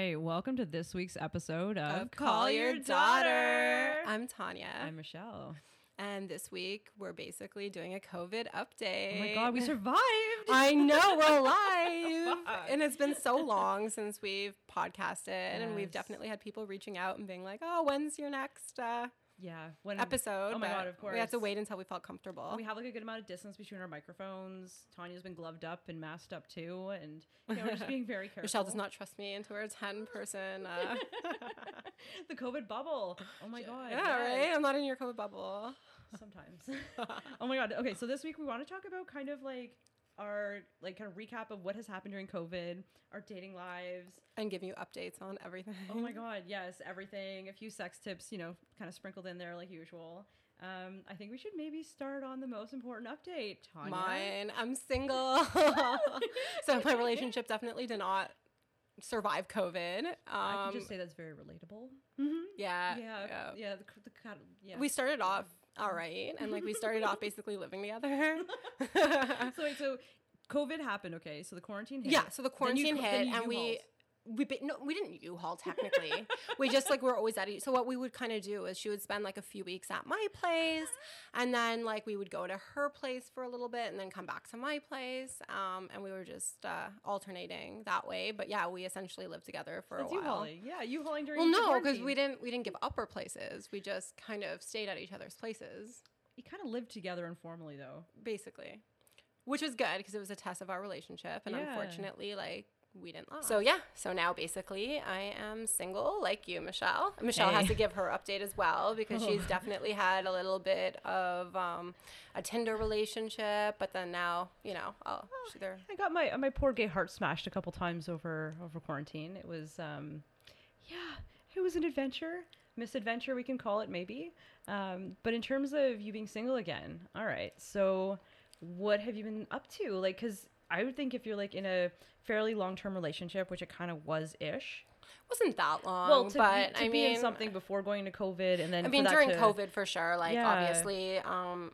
right, welcome to this week's episode of, Of Call Your Daughter. I'm Tanya. I'm Michelle. and this week we're basically doing a COVID update. Oh my god, we survived! I know we're alive. And it's been so long since we've podcasted and we've definitely had people reaching out and being like, "Oh, when's your next uh, yeah, when episode?" oh my God, of course. We had to wait until we felt comfortable. we have like a good amount of distance between our microphones. Tanya's been gloved up and masked up too, and you know, we're just being very careful. Michelle does not trust me into her 10 person uh, the COVID bubble. Oh my god. Yeah, right? I'm not in your COVID bubble. Sometimes. oh my god. Okay, so this week we want to talk about kind of like our like kind of recap of what has happened during COVID, our dating lives. and give you updates on everything. Oh my god, yes, everything. A few sex tips, you know, kind of sprinkled in there like usual. Um, I think we should maybe start on the most important update, Tanya. Mine. I'm single. so my relationship definitely did not survive COVID. Um, I can just say that's very relatable. Mm-hmm. yeah, Yeah, yeah. yeah, the, the, yeah. We started off all right, and like we started off basically living together. so wait, so COVID happened. Okay, so the quarantine hit. yeah, so the you quarantine then hit, you and we. We no, we didn't U-Haul technically. we just like we were always at each. So what we would kind of do is she would spend like a few weeks at my place, and then like we would go to her place for a little bit, and then come back to my place. Um, and we were just uh, alternating that way. But yeah, we essentially lived together for That's a while. U-hauling. Yeah, U-hauling during. Well, no, because we didn't we didn't give up our places. We just kind of stayed at each other's places, You kind of lived together informally, though. basically, which was good because it was a test of our relationship. And Yeah. unfortunately, like we didn't last. So yeah, so now basically I am single, like you, Michelle. Michelle has to give her update as well because she's definitely had a little bit of um, a Tinder relationship, but then now you know, oh, they're I got my my poor gay heart smashed a couple times over over quarantine. It was um yeah, it was an adventure. Misadventure we can call it maybe. Um but in terms of you being single again. All right. So what have you been up to? Like cuz I would think if you're like in a fairly long-term relationship, which it kind of was ish. wasn't that long. Well, to, but be, to I be mean, in something before going to COVID and then I mean, during to- COVID for sure. Like Yeah. obviously, um,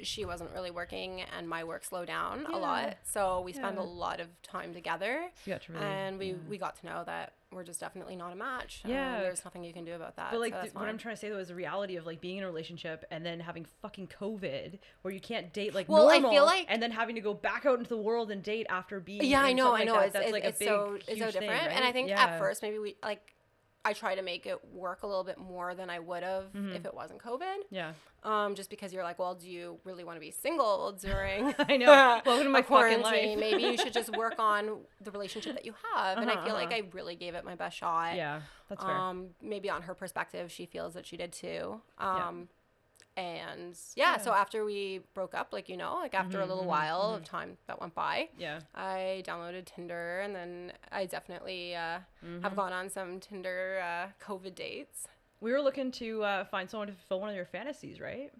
she wasn't really working, and my work slowed down Yeah. a lot. So we spent Yeah. a lot of time together, you got to really and we yeah. we got to know that we're just definitely not a match. and Yeah. there's nothing you can do about that. But like so th- what I'm trying to say though is the reality of like being in a relationship and then having fucking COVID where you can't date like Well, I normal feel like- and then having to go back out into the world and date after being yeah, I know, I know. Like that. It's, That's it's, like it's a big, so it's so huge thing, different, and I think at first maybe we like. I try to make it work a little bit more than I would have Mm-hmm. if it wasn't COVID. yeah, Um, just because you're like, well, do you really want to be single during I know. Welcome to my quarantine? life. Maybe you should just work on the relationship that you have. And I Uh-huh, feel like uh-huh. I really gave it my best shot. yeah, that's fair. Um, maybe on her perspective, she feels that she did too. Yeah. And yeah, so after we broke up, like you know, like after a Mm-hmm, little while of time that went by, yeah, I downloaded Tinder, and then I definitely uh, Mm-hmm. have gone on some Tinder uh, COVID dates. we were looking to uh, find someone to fulfill one of your fantasies, right?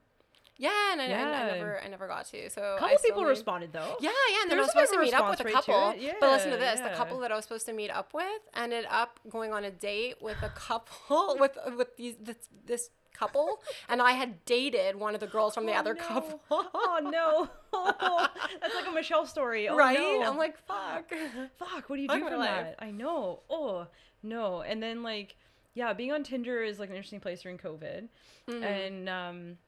Yeah, and I, Yeah. I never, I never got to. So a couple people responded though. Yeah, yeah, and then I was supposed to meet up with a response rate to couple. it. But listen to Yeah, this: the couple that I was supposed to meet up with ended up going on a date with a couple with with these this, this couple, and I had dated one of the girls from the Oh, other no. couple. oh no, that's like a Michelle story. Oh, right? no. I'm like, fuck. fuck, what do you do life. that? I know. Oh, no. And then like, yeah, being on Tinder is like an interesting place during COVID. And um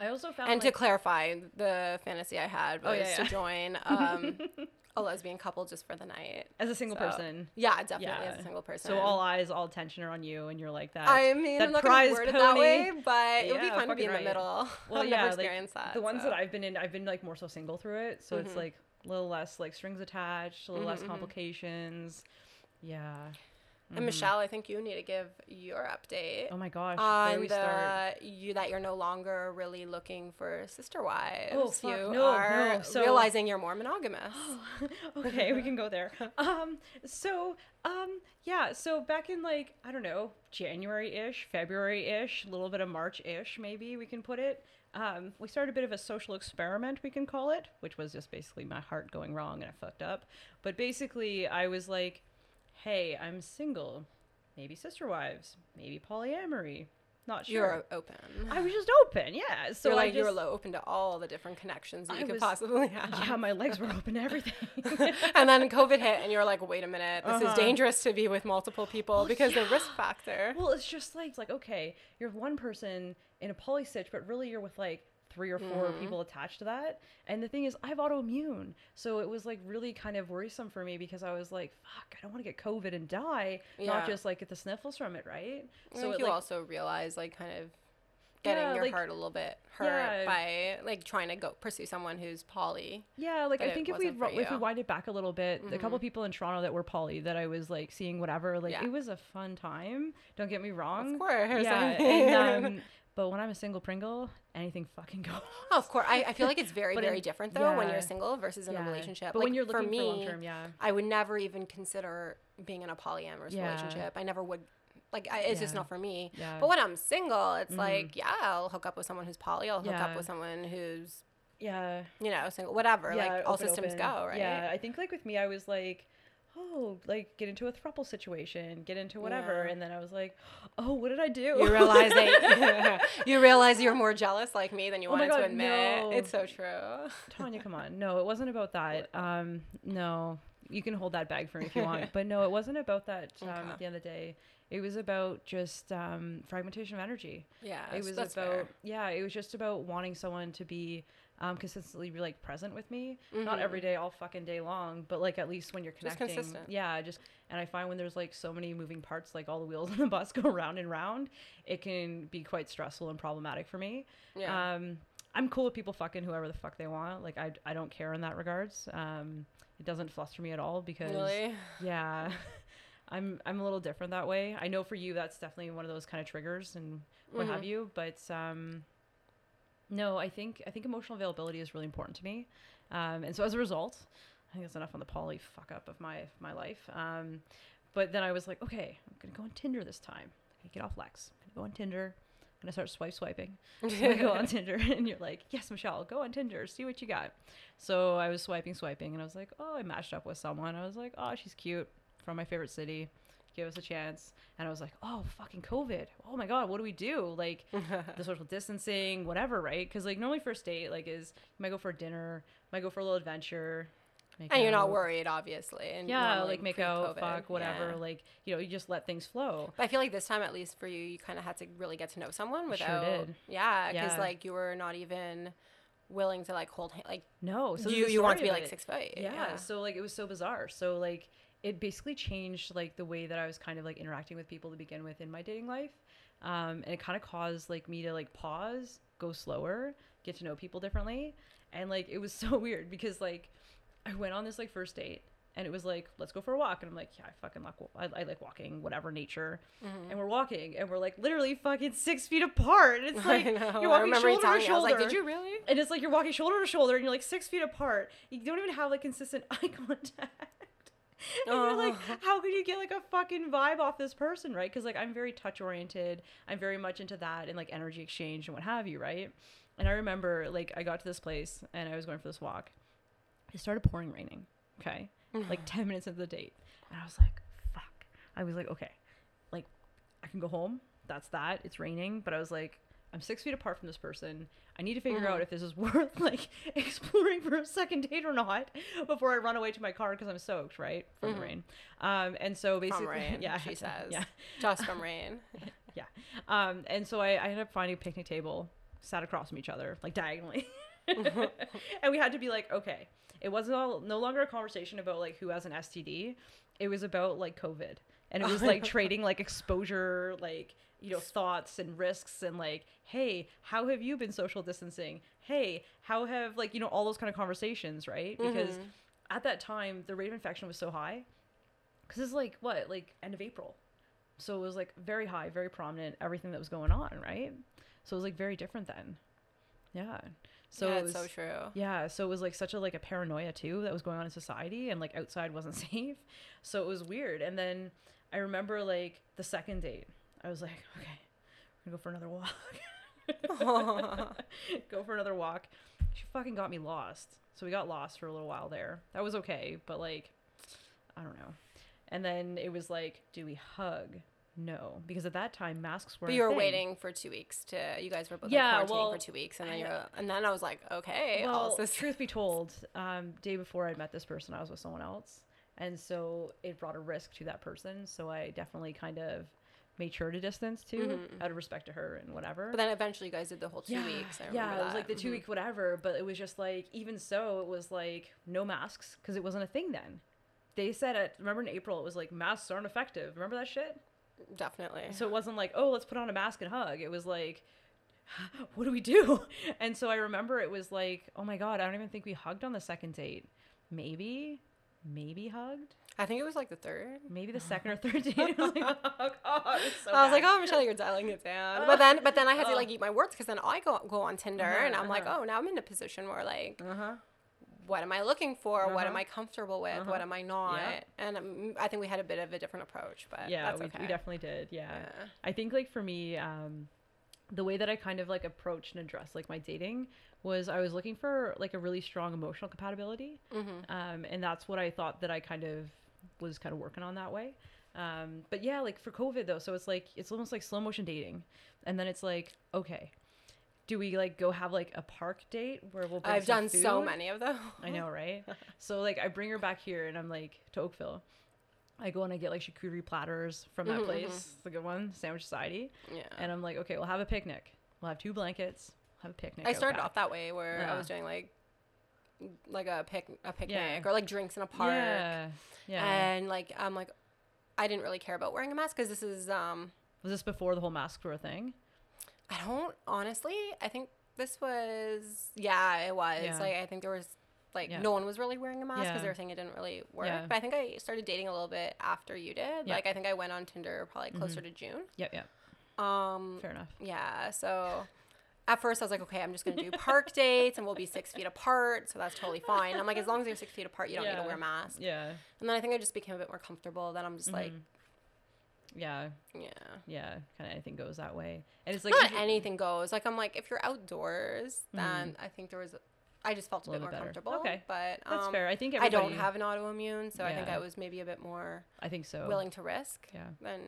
I also found Mm-hmm. And to clarify, the fantasy I had was Oh, yeah, to join um, a lesbian couple just for the night. as a single So, person. Yeah, definitely as a single person. So all eyes, all attention are on you, and you're like that. I mean, that I'm not prize gonna word it that way, but it would be fun to be in right. the middle. Well, I've yeah, never like, that. the ones so. that I've been in, I've been like more so single through it. So it's Mhm. like a little less like strings attached, a little less Mhm, mhm. complications. Yeah. And. Michelle, I think you need to give your update Oh my gosh. On the start? you that you're no longer really looking for sister wives. Oh, fuck, you no, are no, so- realizing you're more monogamous. okay, we can go there. Um, so, um, yeah, so back in like I don't know January-ish, February-ish, a little bit of March-ish, maybe we can put it. Um, we started a bit of a social experiment, we can call it, which was just basically my heart going wrong and I fucked up. But basically, I was like, "Hey, I'm single. Maybe sister wives. Maybe polyamory. not sure. You sure. were open. I was just open, yeah. So you're like you were just- open to all the different connections that I you could was- possibly have. Yeah, my legs were open to everything. and then COVID hit, and you were like, "Wait a minute, this is Uh-huh. dangerous to be with multiple people because the risk factor." well, it's just like it's like okay, you're one person in a poly stitch, but really you're with like three or 4 Mm-hmm. people attached to that. And the thing is, I have autoimmune, so it was like really kind of worrisome for me because I was like, fuck, I don't want to get COVID and die, Yeah. not just like get the sniffles from it, right? I So it, you like, also realize like kind of getting Yeah, your like- heart a little bit hurt Yeah. by like trying to go pursue someone who's poly. Yeah, like I think if we wasn't for ro- if we wind it back a little bit, a couple people in Toronto that were poly that I was like seeing whatever, like Yeah. it was a fun time. Don't get me wrong. Of course. Yeah, and, um, but when I'm a single Pringle, anything fucking goes. Oh, of course. I, I feel like it's very, very in- different though when you're single versus in Yeah. a relationship. But like, when you're for looking me, for long term, yeah. I would never even consider being in a polyamorous Yeah. relationship. I never would. Like, I, it's just not for me. Yeah. But when I'm single, it's Mhm. like, yeah, I'll hook up with someone who's poly. I'll hook Yeah. up with someone who's, Yeah. you know, single. Whatever. yeah, like, all systems open. go, right? Yeah, I think like with me, I was like, oh, like get into a throuple situation, get into whatever, Yeah. and then I was like, oh, what did I do? You realize that you realize you're more jealous like me than you Oh wanted to admit. no. It's so true. Tanya, come on. No, it wasn't about that. Um, no, you can hold that bag for me if you want. but no, it wasn't about that. Um, Okay. At the end of the day, it was about just um, fragmentation of energy. Yeah, it was about fair. yeah, it was just about wanting someone to be um, consistently like present with me. Not Mhm. every day, all fucking day long, but like at least when you're connecting. Just consistent. Yeah, just and I find when there's like so many moving parts, like all the wheels on the bus go round and round, it can be quite stressful and problematic for me. Yeah. Um, I'm cool with people fucking whoever the fuck they want. Like I, I don't care in that regards. Um, it doesn't fluster me at all because really? yeah, I'm I'm a little different that way. I know for you that's definitely one of those kind of triggers and what have Mhm. you. But um, no, I think I think emotional availability is really important to me. Um, and so as a result, I think that's enough on the poly fuck up of my my life. Um, but then I was like, okay, I'm gonna go on Tinder this time. I'm gonna get off Lex. I'm gonna go on Tinder. I'm gonna start swipe swiping. I'm go on Tinder, and you're like, yes, Michelle, go on Tinder, see what you got. So I was swiping, swiping, and I was like, oh, I matched up with someone. I was like, oh, she's cute, from my favorite city. Give us a chance. And I was like, oh, fucking COVID. Oh my god, what do we do? Like the social distancing, whatever, right? Because like normally first date, like is you might go for dinner, might go for a little adventure. make and you're not worried, obviously. And Yeah, like make out, fuck, whatever. yeah. Like you know, you just let things flow. But I feel like this time, at least for you, you kind of had to really get to know someone I sure without. did. Yeah, because Yeah. like you were not even willing to like hold hand. Like No, so you, you want to be like it. six foot. yeah, so like it was so bizarre so like it basically changed like the way that i was kind of like interacting with people to begin with in my dating life um, and it kind of caused like me to like pause go slower get to know people differently and like it was so weird because like i went on this like first date and it was like let's go for a walk and i'm like yeah i fucking like i, I like walking whatever nature Mm-hmm. and we're walking and we're like literally fucking six feet apart and it's like you're walking shoulder to telling me. I was shoulder like, did you really? and it's like you're walking shoulder to shoulder and you're like six feet apart. You don't even have like consistent eye contact. And you're like, Oh. how could you get like a fucking vibe off this person, right? Because like I'm very touch oriented. I'm very much into that and like energy exchange and what have you, right? And I remember like I got to this place and I was going for this walk. It started pouring raining. Okay. Mm-hmm. Like 10 minutes into the date. And I was like, fuck. I was like, okay, like I can go home. That's that. It's raining. But I was like, I'm six feet apart from this person. I need to figure Mhm. out if this is worth like exploring for a second date or not before I run away to my car because I'm soaked, right? From Mhm. the rain. Um, and so basically, From rain, yeah, she says. yeah. Just from rain. Um, and so I, I ended up finding a picnic table, sat across from each other, like diagonally. and we had to be like, okay, it wasn't all, no longer a conversation about like who has an STD. It was about like COVID. And it was like trading like exposure, like, you know, thoughts and risks and like, hey, how have you been social distancing? Hey, how have like, you know, all those kind of conversations, right? Because Mhm. at that time, the rate of infection was so high. Because it's like, what, like end of April. So it was like very high, very prominent, everything that was going on, right? So it was like very different then. Yeah. So yeah, it was, so true. yeah, so it was like such a like a paranoia too that was going on in society and like outside wasn't safe. So it was weird. And then I remember like the second date. I was like, okay, we're gonna go for another walk. go for another walk. She fucking got me lost. So we got lost for a little while there. That was okay, but like I don't know. And then it was like, do we hug? no, because at that time masks were. But you were waiting for two weeks to. You guys were both Yeah, yeah, quarantining well, for two weeks, and then I- you're. And then I was like, okay. Well, this- truth be told, um, day before I met this person, I was with someone else, and so it brought a risk to that person. So I definitely kind of made sure to distance too, Mhm. out of respect to her and whatever. But then eventually, you guys did the whole two weeks. I remember yeah, it was like the that. two Mhm. week whatever, but it was just like even so, it was like no masks because it wasn't a thing then. They said it. Remember in April, it was like masks aren't effective. Remember that shit? Definitely. So it wasn't like oh let's put on a mask and hug. It was like what do we do? And so I remember it was like oh my god, I don't even think we hugged on the second date. Maybe, maybe hugged. I think it was like the third. Maybe the second or third date. It was like, oh god, so I was like, oh, Michelle, you're dialing it down. But then, but then I had to Oh. like eat my words because then I go go on Tinder Uh-huh, and I'm like, uh-huh. oh, now I'm in a position where like, uh-huh. what am I looking for? What am Uh-huh. I comfortable with? Uh-huh. What am I not? Yeah. And um, I think we had a bit of a different approach, but Yeah, that's we, okay. we definitely did. Yeah. Yeah. I think like for me, um, the way that I kind of like approached and addressed like my dating was I was looking for like a really strong emotional compatibility. Mm-hmm. Um, and that's what I thought that I kind of was kind of working on that way. Um, but yeah, like for COVID though, so it's like it's almost like slow motion dating, and then it's like okay, do we like go have like a park date where we'll? Bring I've done so many of those. I know, right? so like I bring her back here, and I'm like to Oakville. I go and I get like charcuterie platters from that Mhm, place, mhm. the good one, Sandwich Society, Yeah. and I'm like, okay, we'll have a picnic. We'll have two blankets. We'll have a picnic. I started back. off that way where I was doing like like a pic a picnic Yeah. or like drinks in a park. Yeah, yeah. And like I'm like I didn't really care about wearing a mask because this is um Was this before the whole mask were a thing? I don't honestly. I think this was yeah, it was. Yeah. Like I think there was like Yeah. no one was really wearing a mask because Yeah. they were saying it didn't really work. But I think I started dating a little bit after you did. Mm-hmm. Like I think I went on Tinder probably closer to June. Yep, yep. Um Fair enough. yeah, so at first I was like, okay, I'm just gonna do park dates and we'll be six feet apart, so that's totally fine. I'm like, as long as you're six feet apart, you don't need to wear a mask. Yeah, And then I think I just became a bit more comfortable. Then I'm just like, Mhm. yeah, yeah. yeah. Kind of anything goes that way, and it's like Not anything goes. Like I'm like, if you're outdoors, then I think there was. I just felt a, A bit more better. comfortable. Okay. but That's um, fair. I think I don't have an autoimmune, so I think I was maybe a bit more I think so. willing to risk Yeah. than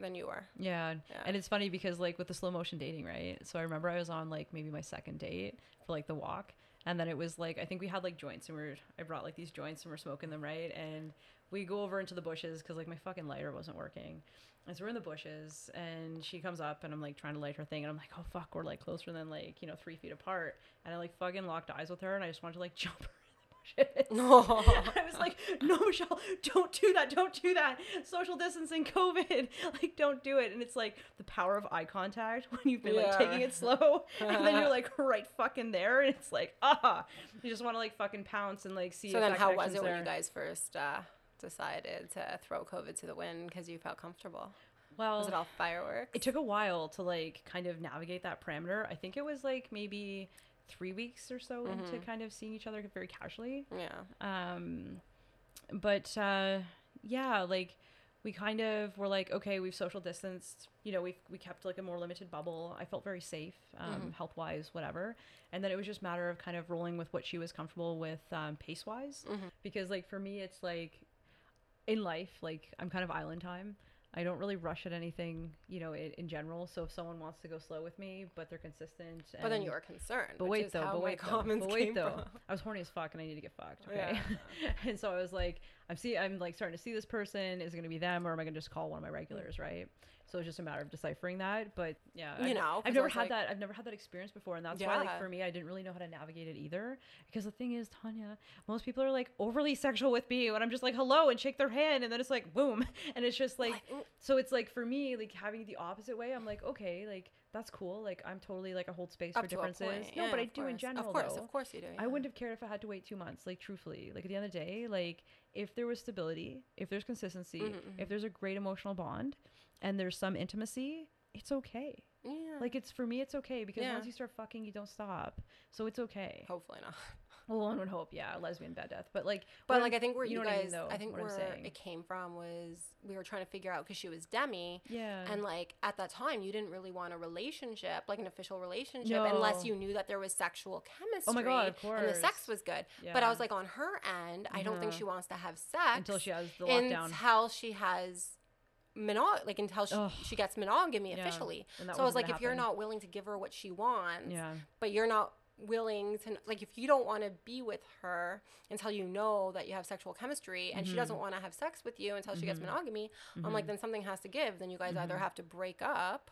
than you were. Yeah. Yeah. And it's funny because like with the slow motion dating, right? So I remember I was on like maybe my second date for like the walk. And then it was like I think we had like joints and we are I brought like these joints and we're smoking them, right? And we go over into the bushes because like my fucking lighter wasn't working. And so we're in the bushes and she comes up and I'm like trying to light her thing and I'm like, oh fuck, we're like closer than like, you know, three feet apart. And I like fucking locked eyes with her and I just wanted to like jump her in the bushes. No. I was like, no, Michelle, don't do that. Don't do that. Social distancing, COVID. Like, don't do it. And it's like the power of eye contact when you've been like taking it slow. and then you're like right fucking there. And it's like, ah, you just want to like fucking pounce and like see So then, that how was it when you guys first uh, decided to throw COVID to the wind because you felt comfortable? Well, Was it all fireworks? it took a while to like kind of navigate that parameter. I think it was like maybe three weeks or so into Mhm. kind of seeing each other very casually. yeah. um but uh yeah like we kind of were like okay we've social distanced you know we've we kept like a more limited bubble i felt very safe um Mhm. health wise whatever and then it was just a matter of kind of rolling with what she was comfortable with um pace wise Mhm. because like for me it's like in life like i'm kind of island time I don't really rush at anything, you know, in, in general. So if someone wants to go slow with me, but they're consistent, But then you are concerned. but wait though, but wait though, comments but wait though. from. I was horny as fuck and I need to get fucked. Okay. Yeah. and so I was like, I'm see, I'm like starting to see this person. Is it gonna be them or am I gonna just call one of my regulars, mm-hmm. right? So it's just a matter of deciphering that. But yeah, You I've- know, I've never had like- that. I've never had that experience before, and that's why, like for me, I didn't really know how to navigate it either. Because the thing is, Tanya, most people are like overly sexual with me, and I'm just like hello and shake their hand, and then it's like boom, and it's just like Like, so it's like for me, like having the opposite way, I'm like, okay, like that's cool. Like I'm totally like a hold space up for differences. No, Yeah, but I do in general. Of course, though. of course you do. I wouldn't have cared if I had to wait two months. Like truthfully, like at the end of the day, like if there was stability, if there's consistency, Mhm, mhm. if there's a great emotional bond, and there's some intimacy, it's okay. Yeah. Like it's for me, it's okay because Yeah. once you start fucking, you don't stop. So it's okay. hopefully not. Well, one would hope, yeah, lesbian bed death. But like, But like I'm- I think where you know I mean, guys, though, I think where it came from was we were trying to figure out because she was demi, yeah, and like at that time you didn't really want a relationship, like an official relationship, unless you knew that there was sexual chemistry. Oh my God, of And the sex was good. Yeah. But I was like on her end, I don't think Uh-huh. she wants to have sex until she has the lockdown. until she has monog like until she, Ugh. she gets monogamy officially. that So it's wasn't like if you're not willing to give her what she wants, Yeah. but you're not willing to like if you don't want to be with her until you know that you have sexual chemistry and she Mm-hmm. doesn't want to have sex with you until she gets monogamy i'm like then something has to give then you guys either Mm-hmm. have to break up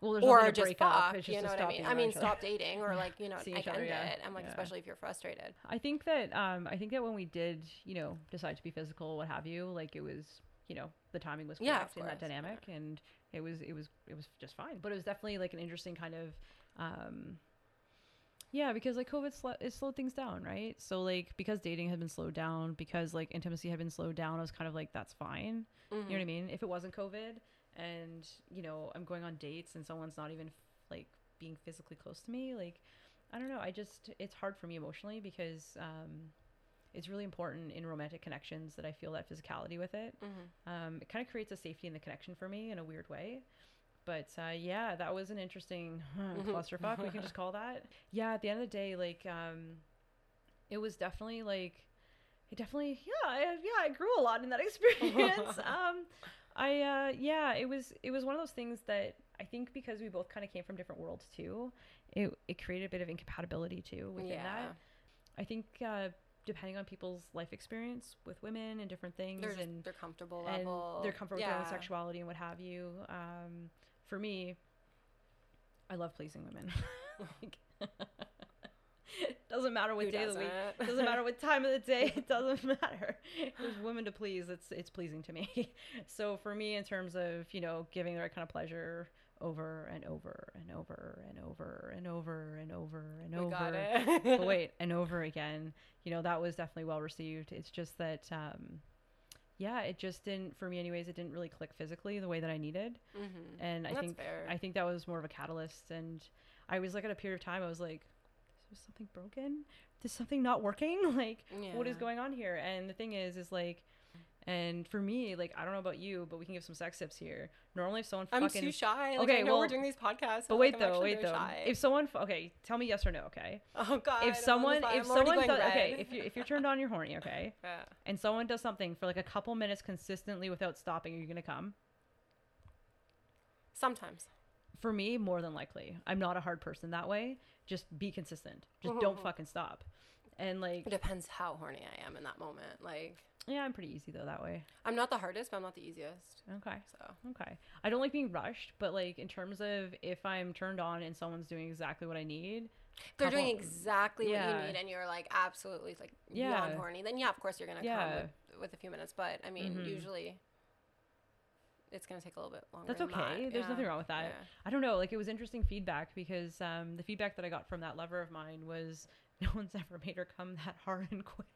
Well, or just break fuck just you know what i mean i mean stop dating or like you know like other, end yeah. it and like Yeah. especially if you're frustrated I think that um, I think that when we did, you know, decide to be physical, what have you, like it was, you know, the timing was correct Yeah, in that course, yeah. dynamic, and it was, it was, it was just fine. But it was definitely like an interesting kind of, um, yeah, because like COVID sl- it slowed things down, right? So like because dating had been slowed down, because like intimacy had been slowed down, I was kind of like that's fine. You know what I mean? If it wasn't COVID, and you know I'm going on dates and someone's not even like being physically close to me, like I don't know. I just it's hard for me emotionally because um, it's really important in romantic connections that I feel that physicality with it. Mm-hmm. Um, it kind of creates a safety in the connection for me in a weird way. But uh, yeah, that was an interesting clusterfuck. we can just call that. Yeah, at the end of the day, like um, it was definitely like it definitely yeah I, yeah I grew a lot in that experience. um, I uh, yeah it was it was one of those things that I think because we both kind of came from different worlds too, it it created a bit of incompatibility too within yeah that. I think uh, depending on people's life experience with women and different things their, and their comfortable and level their comfort with their own sexuality and what have you. Um, for me, I love pleasing women. Like, doesn't matter what Who day of the week. doesn't? Doesn't matter what time of the day. It doesn't matter. There's women to please. It's it's pleasing to me. So for me, in terms of you know giving the right kind of pleasure over and over and over and over and over and over and we over. got it. But wait and over again. You know that was definitely well received. It's just that um yeah it just didn't for me anyways it didn't really click physically the way that i needed. Mm-hmm. and i That's think fair. i think that was more of a catalyst. And i was like at a period of time i was like is something broken? Is something not working? Like what is going on here? And the thing is is like and for me like i don't know about you but we can give some sex tips here. Normally if someone I'm fucking too shy. Like, Okay, I know well- we're doing these podcasts. but like, wait I'm though wait though. shy. if someone okay tell me yes or no okay? Oh god, if I'm on the someone if I'm someone does okay if you if you're turned on you're horny okay? Yeah. and someone does something for like a couple minutes consistently without stopping are you gonna come? Sometimes. For me more than likely. I'm not a hard person that way. Just be consistent. Just don't fucking stop. And like it depends how horny I am in that moment. Like yeah i'm pretty easy though that way I'm not the hardest, but I'm not the easiest. okay So okay i don't like being rushed but like in terms of if i'm turned on and someone's doing exactly what i need they're doing exactly what you need, and you're like absolutely like Yeah. horny. Then yeah, of course you're gonna Yeah. come with, with a few minutes, but I mean Mhm. usually it's gonna take a little bit longer. that's okay that. there's Yeah. nothing wrong with that Yeah. I don't know, like it was interesting feedback because um, the feedback that I got from that lover of mine was no one's ever made her come that hard and quick.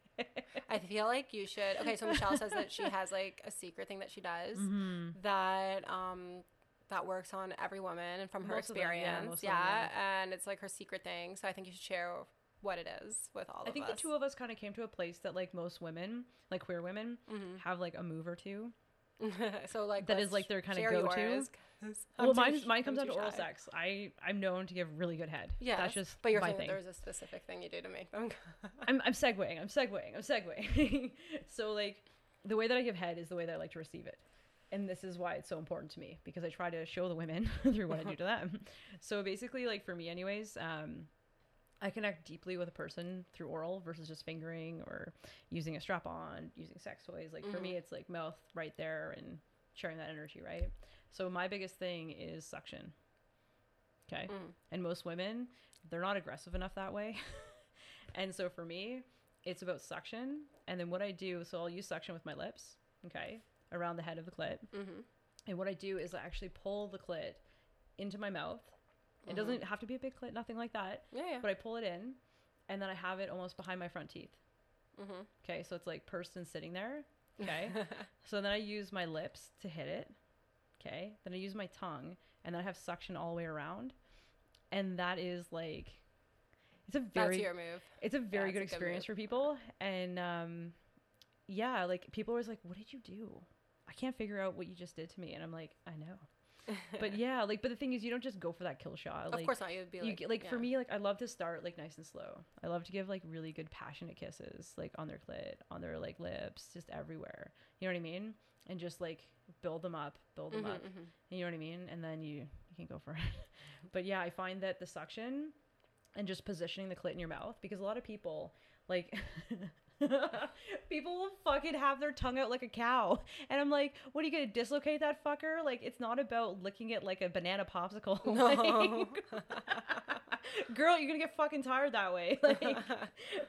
I feel like you should. Okay, so Michelle says that she has like a secret thing that she does Mm-hmm. that um that works on every woman and from her Most of them, yeah, experience. Yeah, of them, and it's like her secret thing. So I think you should share what it is with all of us. I think us. the two of us kind of came to a place that like most women, like queer women, Mhm. have like a move or two. so like That is, like, their kinda go-to. yours, well, mine sh- mine comes down to oral shy. sex. I I'm known to give really good head. Yeah, that's just but you're my saying thing. there's a specific thing you do to make them. I'm I'm segueing. I'm segueing. I'm segueing. so like the way that I give head is the way that I like to receive it. And this is why it's so important to me because I try to show the women through what I do to them. So basically like for me anyways, um I connect deeply with a person through oral versus just fingering or using a strap on, using sex toys. Like for me it's like mouth right there and sharing that energy, right? So my biggest thing is suction. Okay. Mm. And most women, they're not aggressive enough that way. and so for me, it's about suction. And then what I do, so I'll use suction with my lips, okay, around the head of the clit. Mm-hmm. And what I do is I actually pull the clit into my mouth. It doesn't have to be a big clit, nothing like that. Yeah, yeah. But I pull it in and then I have it almost behind my front teeth. mm-hmm. Okay, so it's like pursed and sitting there. Okay. so then I use my lips to hit it. Okay. Then I use my tongue and then I have suction all the way around. And that is like it's a That's very your move. it's a very it's good good experience move. for people. And um yeah, like people are always like, What did you do? I can't figure out what you just did to me and I'm like, I know. But yeah, like but the thing is you don't just go for that kill shot. of Like course not. You'd be you like, get, like for me like i love to start like nice and slow i love to give like really good passionate kisses like on their clit on their like lips just everywhere you know what i mean and just like build them up, build them Mhm, up. mhm. You know what I mean? And then you you can go for it. but yeah, I find that the suction and just positioning the clit in your mouth because a lot of people like people will fucking have their tongue out like a cow. And I'm like, what are you gonna dislocate that fucker? Like it's not about licking it like a banana popsicle. No. Like, girl, you're gonna get fucking tired that way. Like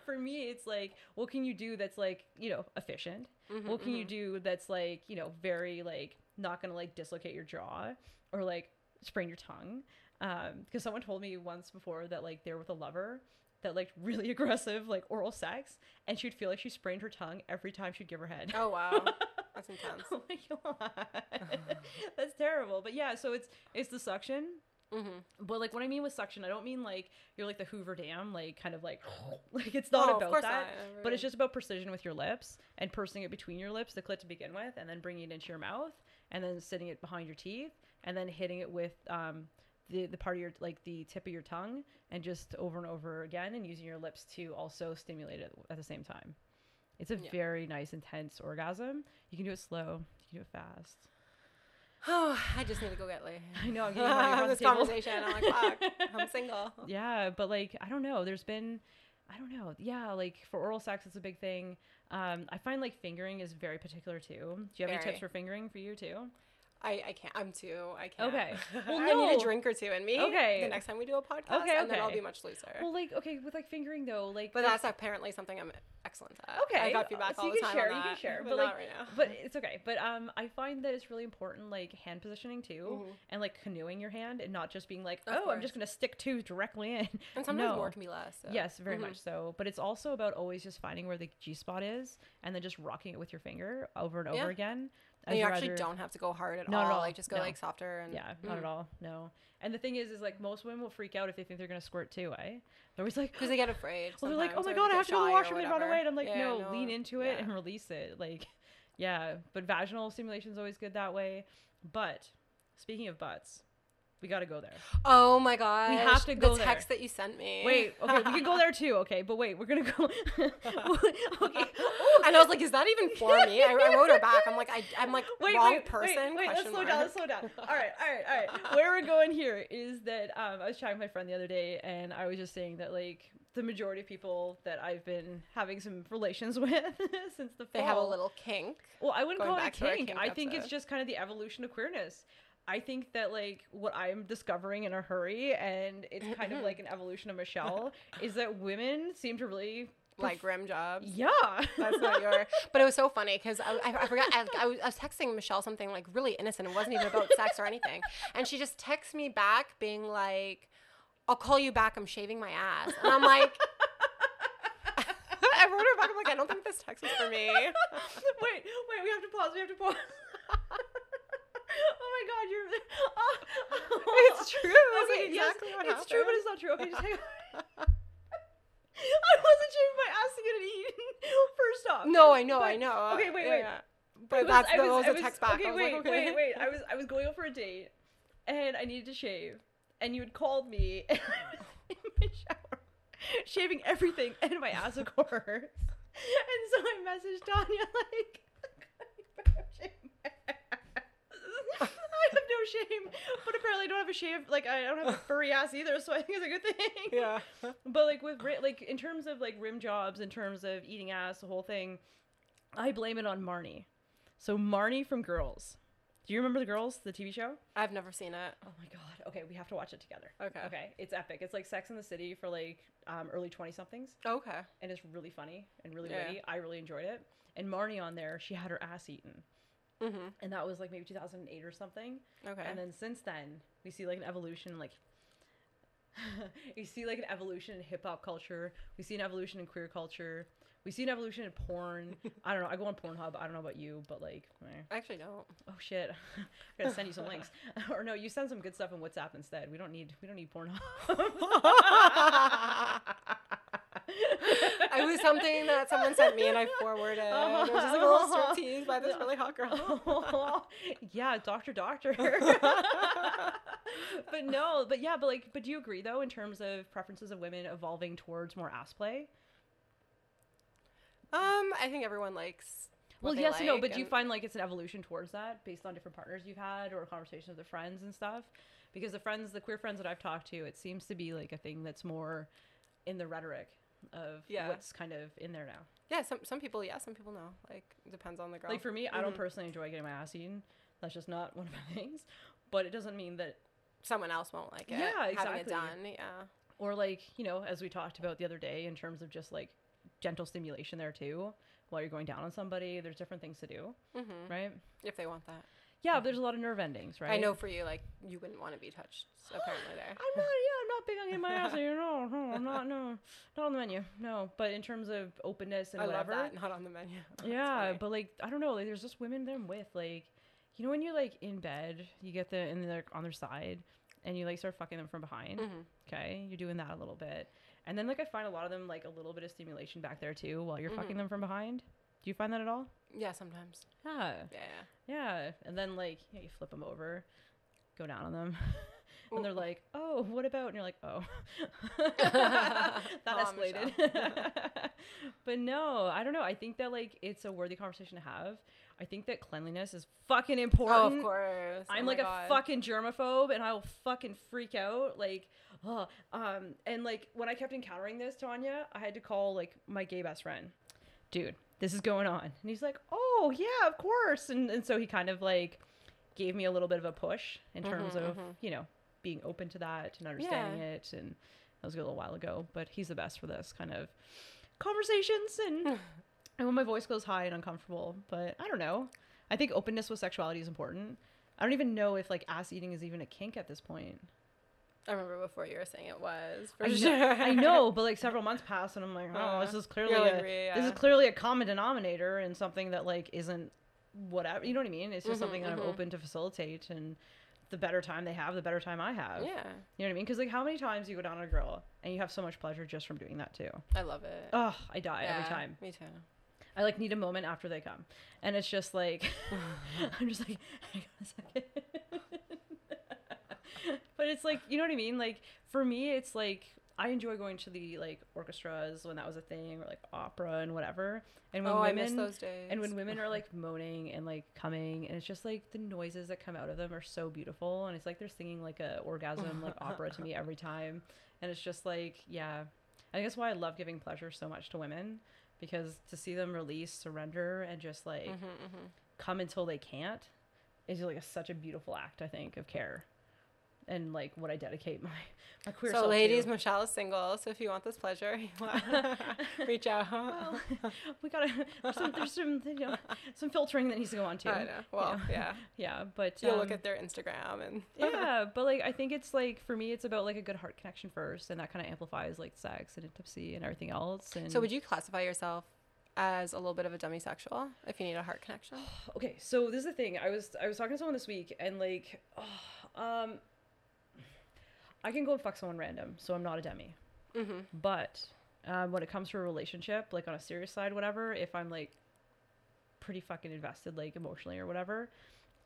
for me, it's like, what can you do that's like, you know, efficient? Mhm, what can you mhm. do that's like you know very like not gonna like dislocate your jaw or like sprain your tongue um because someone told me once before that like they're with a lover that like really aggressive like oral sex and she'd feel like she sprained her tongue every time she'd give her head. Oh wow, that's intense. oh my god. That's terrible. But yeah so it's it's the suction. Mm-hmm. but like what i mean with suction i don't mean like you're like the hoover dam like kind of like like it's not Oh, about that. not. but it's just about precision with your lips and pursing it between your lips, the clit to begin with, and then bringing it into your mouth, and then sitting it behind your teeth, and then hitting it with um, the the part of your like the tip of your tongue, and just over and over again, and using your lips to also stimulate it at the same time. It's a Yeah. very nice, intense orgasm. You can do it slow. You can do it fast. Oh, I just need to go get laid. I know. I'm getting this table. conversation. I'm like, fuck, I'm single. yeah but like i don't know there's been i don't know yeah like for oral sex it's a big thing um i find like fingering is very particular too do you have any tips for fingering for you too I, I can't. I'm too. I can't. Okay. Well, no. I need a drink or two in me. Okay. The next time we do a podcast, Okay, and then I'll be much looser. well like okay with like fingering though like but that's apparently something I'm excellent at. Okay, I got feedback so all you the can time share, on you can share, but, but, not like- right now. but it's okay but um i find that it's really important like hand positioning too Mhm. and like canoeing your hand and not just being like Of oh i'm just gonna stick two directly in and sometimes no. more can be less. so. Yes, very Mhm. much so. But it's also about always just finding where the G spot is and then just rocking it with your finger over and over Yeah. again. And you actually either- don't have to go hard at Not all. at all, Like just go no. like softer and Yeah, not at mm. all. No. And the thing is, is like most women will freak out if they think they're gonna squirt too. Eh? They're always like, because they get afraid. well, they're like, oh my god, I have to go to the washroom and run away. And I'm like, Yeah, no, lean into it yeah. and release it. Like, yeah. But vaginal stimulation is always good that way. But speaking of butts, we gotta go there. Oh my god, We have to go the there. text that you sent me. Wait, okay, we can go there too. Okay, but wait, we're gonna go. okay. and I was like, is that even for me? I, I wrote her back. I'm like, I, I'm like wait, wrong wait, person. Wait, wait let's question slow down. Let's slow down. All right, all right, all right. Where we're going here is that um, I was chatting with my friend the other day, and I was just saying that like the majority of people that I've been having some relations with since the fall, They have a little kink. Well, I wouldn't call it a to kink. kink I think it's just kind of the evolution of queerness. I think that like what I'm discovering in a hurry, and it's kind of like an evolution of Michelle, is that women seem to really Like rim jobs. yeah. That's not you're. But it was so funny because I, I, I forgot. I, I, was, I was texting Michelle something like really innocent. It wasn't even about sex or anything. And she just texts me back being like, I'll call you back. I'm shaving my ass. And I'm like, I wrote her back. I'm like, I don't think this text is for me. wait, wait, we have to pause. We have to pause. Oh my god, you're. Oh, It's true. Okay, yes, what it's true, but it's not true. Okay, just hang on. I wasn't shaving my ass to get it eaten. First off. No, I know, I know. Okay, wait, wait. yeah. But was- that's I that was- was a was- text back. Okay, I was wait, like, okay. wait, wait. I was I was going out for a date, and I needed to shave, and you had called me, and I was in my shower, shaving everything and my ass, of course. And so I messaged Tanya like, "I'm shaving my ass." I have no shame, but apparently I don't have a shave. Like I don't have a furry ass either, so I think it's a good thing. Yeah. But like with like in terms of like rim jobs, in terms of eating ass, the whole thing, I blame it on Marnie. So Marnie from Girls. Do you remember the Girls, the TV show? I've never seen it. Oh my god. Okay, we have to watch it together. Okay. Okay, it's epic. It's like Sex in the City for like um, early twenty somethings, Okay. and it's really funny and really Yeah. witty. I really enjoyed it. And Marnie on there, she had her ass eaten, Mm-hmm. and that was like maybe two thousand eight or something. Okay. And then since then, we see like an evolution, like you see like an evolution in hip hop culture. We see an evolution in queer culture. We see an evolution in porn. I don't know. I go on Pornhub. I don't know about you, but like, eh. I actually don't. oh shit, I gotta send you some links. or no, you send some good stuff in WhatsApp instead. We don't need we don't need Pornhub. It was something that someone sent me and I forwarded. It was just like a little striptease by this really hot girl. yeah, doctor, doctor. but no, but yeah, but like, but do you agree though in terms of preferences of women evolving towards more ass play? Um, I think everyone likes. Well, yes and no, like but do you find like it's an evolution towards that based on different partners you've had or conversations with the friends and stuff? Because the friends, the queer friends that I've talked to, it seems to be like a thing that's more in the rhetoric of Yeah. what's kind of in there now. yeah, some some people, yeah, some people know. Like depends on the girl. Like for me, I don't Mhm. personally enjoy getting my ass eaten. That's just not one of my things. But it doesn't mean that, someone else won't like it. Yeah, exactly. Having it done, yeah. or like you know, as we talked about the other day, in terms of just like gentle stimulation there too, while you're going down on somebody. There's different things to do, hmm right? If they want that. Yeah, but there's a lot of nerve endings, right? I know for you, like you wouldn't want to be touched. Apparently, there. I'm not. Yeah, I'm not big on getting my ass eaten. No, no, I'm not. No, not on the menu. No, but in terms of openness and I love whatever, that. Not on the menu. Yeah. But like, I don't know. Like, there's just women that I'm with. Like, you know, when you're like in bed, you get the and they're on their side, and you like start fucking them from behind. Mhm. Okay, you're doing that a little bit, and then like I find a lot of them like a little bit of stimulation back there too while you're fucking Mhm. them from behind. Do you find that at all? Yeah, sometimes. Yeah. Yeah. Yeah, and then like you, know, you flip them over, go down on them, and they're like, "Oh, what about?" And you're like, "Oh, that escalated." but no, I don't know. I think that like it's a worthy conversation to have. I think that cleanliness is fucking important. Oh, of course. I'm Oh like my a fucking germaphobe, and I will fucking freak out. Like, oh, um, and like when I kept encountering this, Tanya, I had to call like my gay best friend, dude. This is going on, and he's like, oh yeah, of course, and and so he kind of like gave me a little bit of a push in terms Mhm, of mhm. you know being open to that and understanding it, and that was a little while ago, but he's the best for this kind of conversations and and when my voice goes high and uncomfortable. But I don't know. I think openness with sexuality is important. I don't even know if like ass eating is even a kink at this point. I remember before you were saying it was. For I know, sure. I know, but like several months pass and I'm like, oh, Uh, this is clearly You're like, a, this is clearly a common denominator and something that like isn't whatever. You know what I mean? It's just Mhm, something that I'm mhm. open to facilitate and the better time they have, the better time I have. Yeah, You know what I mean? Because like, how many times you go down on a girl and you have so much pleasure just from doing that too? I love it. Oh, I die every time. Me too. I like need a moment after they come, and it's just like I'm just like hang on a second. But it's like you know what I mean. Like for me, it's like I enjoy going to the like orchestras when that was a thing, or like opera and whatever. And when oh, I women miss those days. and when women are like moaning and like coming, and it's just like the noises that come out of them are so beautiful, and it's like they're singing like a orgasm like opera to me every time, and it's just like yeah, I think that's why I love giving pleasure so much to women because to see them release, surrender, and just like Mhm, mhm. come until they can't is like a, such a beautiful act I think of care, and like what I dedicate my my queer So, self ladies, to. Michelle is single. So, if you want this pleasure, reach out. well, we gotta there's some there's some you know, some filtering that needs to go on too. I know. Well, Yeah. yeah. Yeah, but You'll look um, at their Instagram and yeah, but like I think it's like for me, it's about like a good heart connection first, and that kind of amplifies like sex and intimacy and everything else. And So, would you classify yourself as a little bit of a demisexual if you need a heart connection? okay, so this is the thing. I was I was talking to someone this week, and like, oh, um, I can go and fuck someone random, so I'm not a demi. Mm-hmm. But um, when it comes to a relationship, like on a serious side, whatever, if I'm like pretty fucking invested, like emotionally or whatever,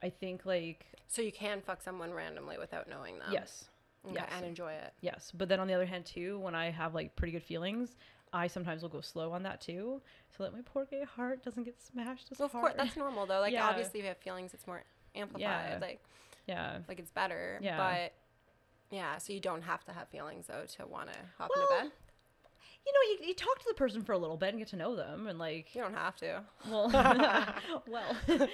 I think like So, you can fuck someone randomly without knowing them. yes, Okay, yes. And enjoy it. Yes, but then on the other hand too, when I have like pretty good feelings, I sometimes will go slow on that too, so that my poor gay heart doesn't get smashed as Well, of hard. course, that's normal though. Like, Yeah. obviously, if you have feelings, it's more amplified. Yeah. Like, yeah, like it's better. Yeah. But yeah, so you don't have to have feelings though to want to hop Well, into bed. you know, you, you talk to the person for a little bit and get to know them, and like, You don't have to. well, well,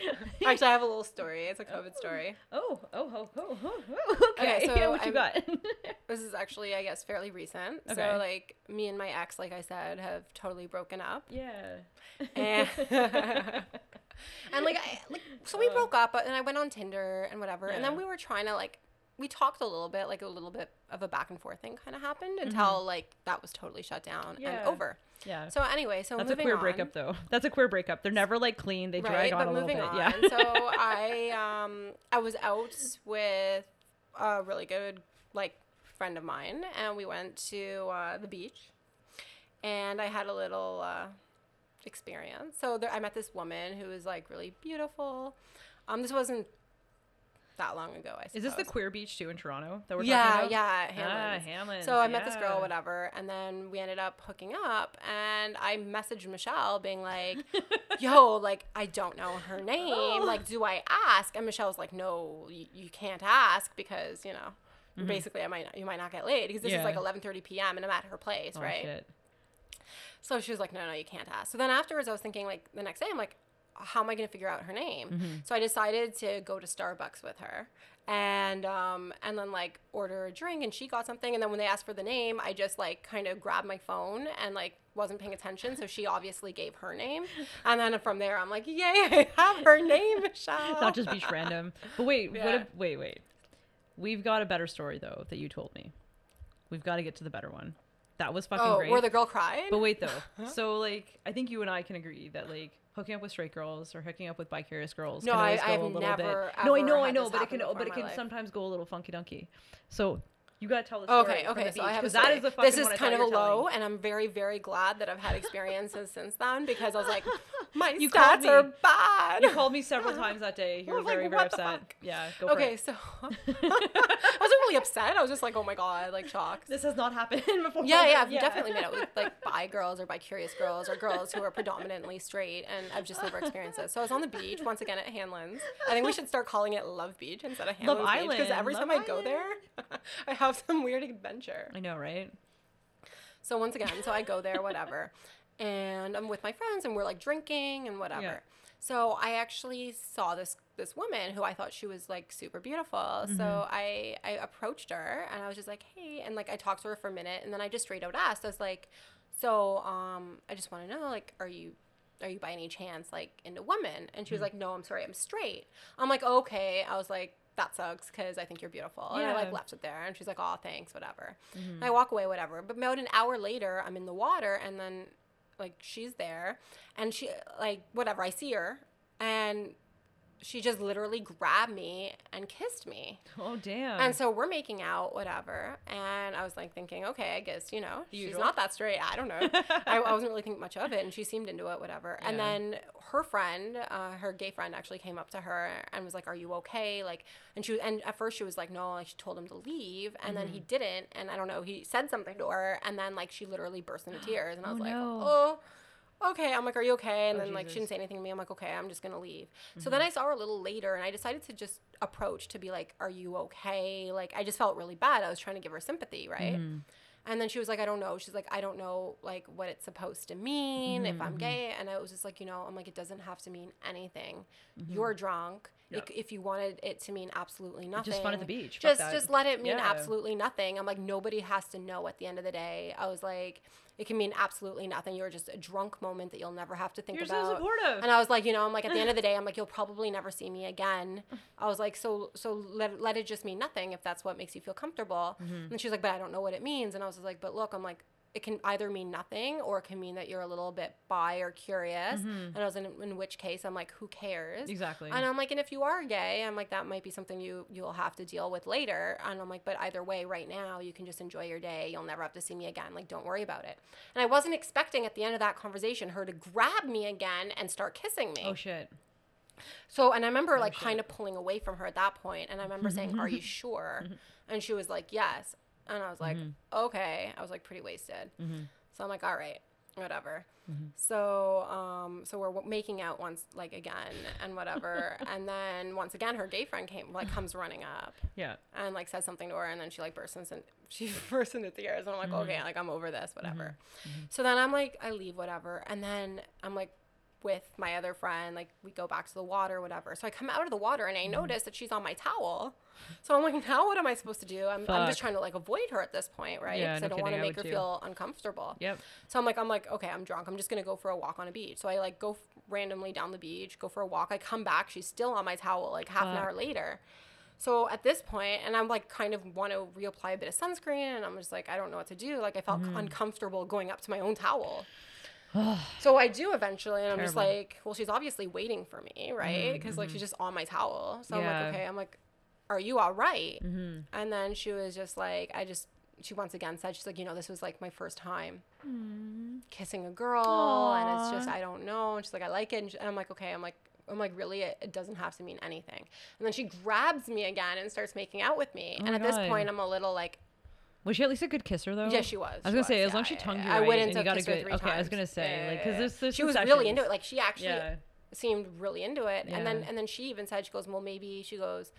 Actually, I have a little story. It's a COVID story. oh, oh, oh, oh, oh, oh, okay. Okay, so what you I'm- got? This is actually, I guess, fairly recent. Okay. So, like, me and my ex, like I said, have totally broken up. yeah. And, and like, I, like, so we Uh. broke up, and I went on Tinder and whatever. And then we were trying to, like, we talked a little bit, like, a little bit of a back and forth thing kind of happened until, like, that was totally shut down Mm-hmm. Yeah. and over. yeah. So, anyway, so That's a queer on. breakup, though. That's a queer breakup. They're never like clean. They drag on but a little bit. on. Yeah. so I um I was out with a really good like friend of mine, and we went to uh, the beach, and I had a little uh, experience. So there, I met this woman who was like really beautiful. Um, this wasn't. That long ago. I said. Is this the queer beach too in Toronto that we're yeah, talking about? yeah, Ah, Hanlan's. Hanlan's. So I met this girl, yeah. whatever, and then we ended up hooking up. And I messaged Michelle, being like, "Yo, like I don't know her name. Like, do I ask?" And Michelle was like, "No, you, you can't ask because you know, basically, I might not, you might not get laid because this is like Mm-hmm. 11:30 p.m. and I'm at her place, Oh, right?" shit. So she was like, "No, no, you can't ask." So then afterwards, I was thinking, like the next day, I'm like, "How am I going to figure out her name?" Mm-hmm. So I decided to go to Starbucks with her, and um, and then like order a drink, and she got something, and then when they asked for the name, I just like kind of grabbed my phone and like wasn't paying attention, so she obviously gave her name, and then from there, I'm like, "Yay, I have her name, Michelle." Not just beach random. But wait, what? Yeah. A, wait, wait. We've got a better story though that you told me. We've got to get to the better one. That was fucking Oh, great. where the girl cried? But wait though. so like, I think you and I can agree that like hooking up with straight girls or hooking up with bi-curious girls No, can I- always I go have a little never, bit. No, I know, I know, but it can, but it can life. sometimes go a little funky dunky. So you gotta tell the story. Okay, okay, so I beach, have a 'cause that story. is the This is kind of a were telling low, and I'm very, very glad that I've had experiences since then because I was like, my You stats are bad. You called me several times that day. You were was like, very, very upset. fuck?" Yeah, Okay, so I wasn't really upset. I was just like, oh my god, like shocked. This has not happened before. Yeah, yeah, I've definitely met it with like bi girls or bi curious girls or girls who are predominantly straight, and I've just never experienced it. So I was on the beach once again at Hanlan's. I think we should start calling it Love Beach instead of Love Hanlan's Beach because every Love time I go Island. there, I have some weird adventure. I know, right? So once again, so I go there, whatever, and I'm with my friends, and we're like drinking and whatever. Yeah. So I actually saw this this woman who I thought she was like super beautiful. So I I approached her and I was just like, hey, and like I talked to her for a minute, and then I just straight out asked, I was like, so um, I just want to know, like, are you are you by any chance like into women? And she was like, no, I'm sorry, I'm straight. I'm like, okay. I was like. That sucks because I think you're beautiful. And I like left it there. And she's like, oh, thanks, whatever. And I walk away, whatever. But about an hour later, I'm in the water and then like she's there and she like whatever, I see her and she just literally grabbed me and kissed me. Oh damn. And so we're making out, whatever. And I was like thinking, okay, I guess, you know, she's not that straight. I don't know. I, I wasn't really thinking much of it. And she seemed into it, whatever. And then her friend, uh, her gay friend actually came up to her and was like, are you okay? Like, and she was, and at first she was like, no, like she told him to leave. And then he Mm-hmm. didn't. And I don't know, he said something to her. And then like she literally burst into tears. And I Oh, was like, no. oh okay. I'm like, are you okay? And Oh, then like she didn't say anything to me. I'm like, okay, I'm just gonna leave. So Mm-hmm. then I saw her a little later, and I decided to just approach to be like, are you okay? Like I just felt really bad. I was trying to give her sympathy, right? Mm-hmm. And then she was like, I don't know. She's like, I don't know like what it's supposed to mean if Mm-hmm. I'm gay. And I was just like, you know, I'm like, it doesn't have to mean anything. You're drunk. Yeah. If, if you wanted it to mean absolutely nothing, Just fun at the beach. Just just let it mean Yeah. absolutely nothing. I'm like, nobody has to know at the end of the day. I was like, it can mean absolutely nothing. You're just a drunk moment that you'll never have to think You're so about. supportive. And I was like, you know, I'm like, at the end of the day, I'm like, you'll probably never see me again. I was like, so so let, let it just mean nothing if that's what makes you feel comfortable. Mm-hmm. And she's like, but I don't know what it means. And I was like, but look, I'm like, it can either mean nothing or it can mean that you're a little bit bi or curious. And I was in, in which case, I'm like, who cares? Mm-hmm. Exactly. And I'm like, and if you are gay, I'm like, that might be something you you'll have to deal with later. And I'm like, but either way, right now, you can just enjoy your day. You'll never have to see me again. Like, don't worry about it. And I wasn't expecting at the end of that conversation her to grab me again and start kissing me. oh shit. So, and I remember like shit. kind of pulling away from her at that point, and I remember saying, "Are you sure?" And she was like, "Yes." And I was like, mm-hmm. "Okay." I was like pretty wasted. Mm-hmm. So I'm like, "All right, whatever." Mm-hmm. So, um, so we're w- making out once, like again, and whatever, and then once again, her gay friend came, like, comes running up Yeah. and like says something to her, and then she like bursts into she bursts into tears, and I'm like, okay, like I'm over this, whatever. So then I'm like, I leave, whatever, and then I'm like with my other friend, like we go back to the water, whatever. So I come out of the water and I notice that she's on my towel. So I'm like, now what am I supposed to do? I'm, I'm just trying to like avoid her at this point, right? Yeah, Because no I don't want to make her too. feel uncomfortable. Yep. So I'm like, I'm like, okay, I'm drunk. I'm just gonna go for a walk on a beach. So I like go f- randomly down the beach, go for a walk. I come back, she's still on my towel, like half an hour later. So at this point, and I'm like, kind of want to reapply a bit of sunscreen, and I'm just like, I don't know what to do. Like I felt Mm-hmm. uncomfortable going up to my own towel. so I do eventually, and I'm just like, well, she's obviously waiting for me, right? Because like she's just on my towel. So I'm Mm-hmm. Like, okay, I'm like, are you all right? Mm-hmm. And then she was just like, I just, she once again said, she's like, you know, this was like my first time kissing a girl. And it's just, I don't know. And she's like, I like it. And, she, and I'm like, okay. I'm like, I'm like, really? It, it doesn't have to mean anything. And then she grabs me again and starts making out with me. Oh and at this point, I'm a little like, Was she at least a good kisser though? yeah, she was. I was gonna say, as yeah, long as she tongued yeah. you I right wouldn't and you got a good- three okay, I was gonna say, Yeah, like, yeah, 'cause yeah. there's- there's she was really into it. Like she actually Yeah. seemed really into it. And then and then she even said, she goes, well, maybe she goes,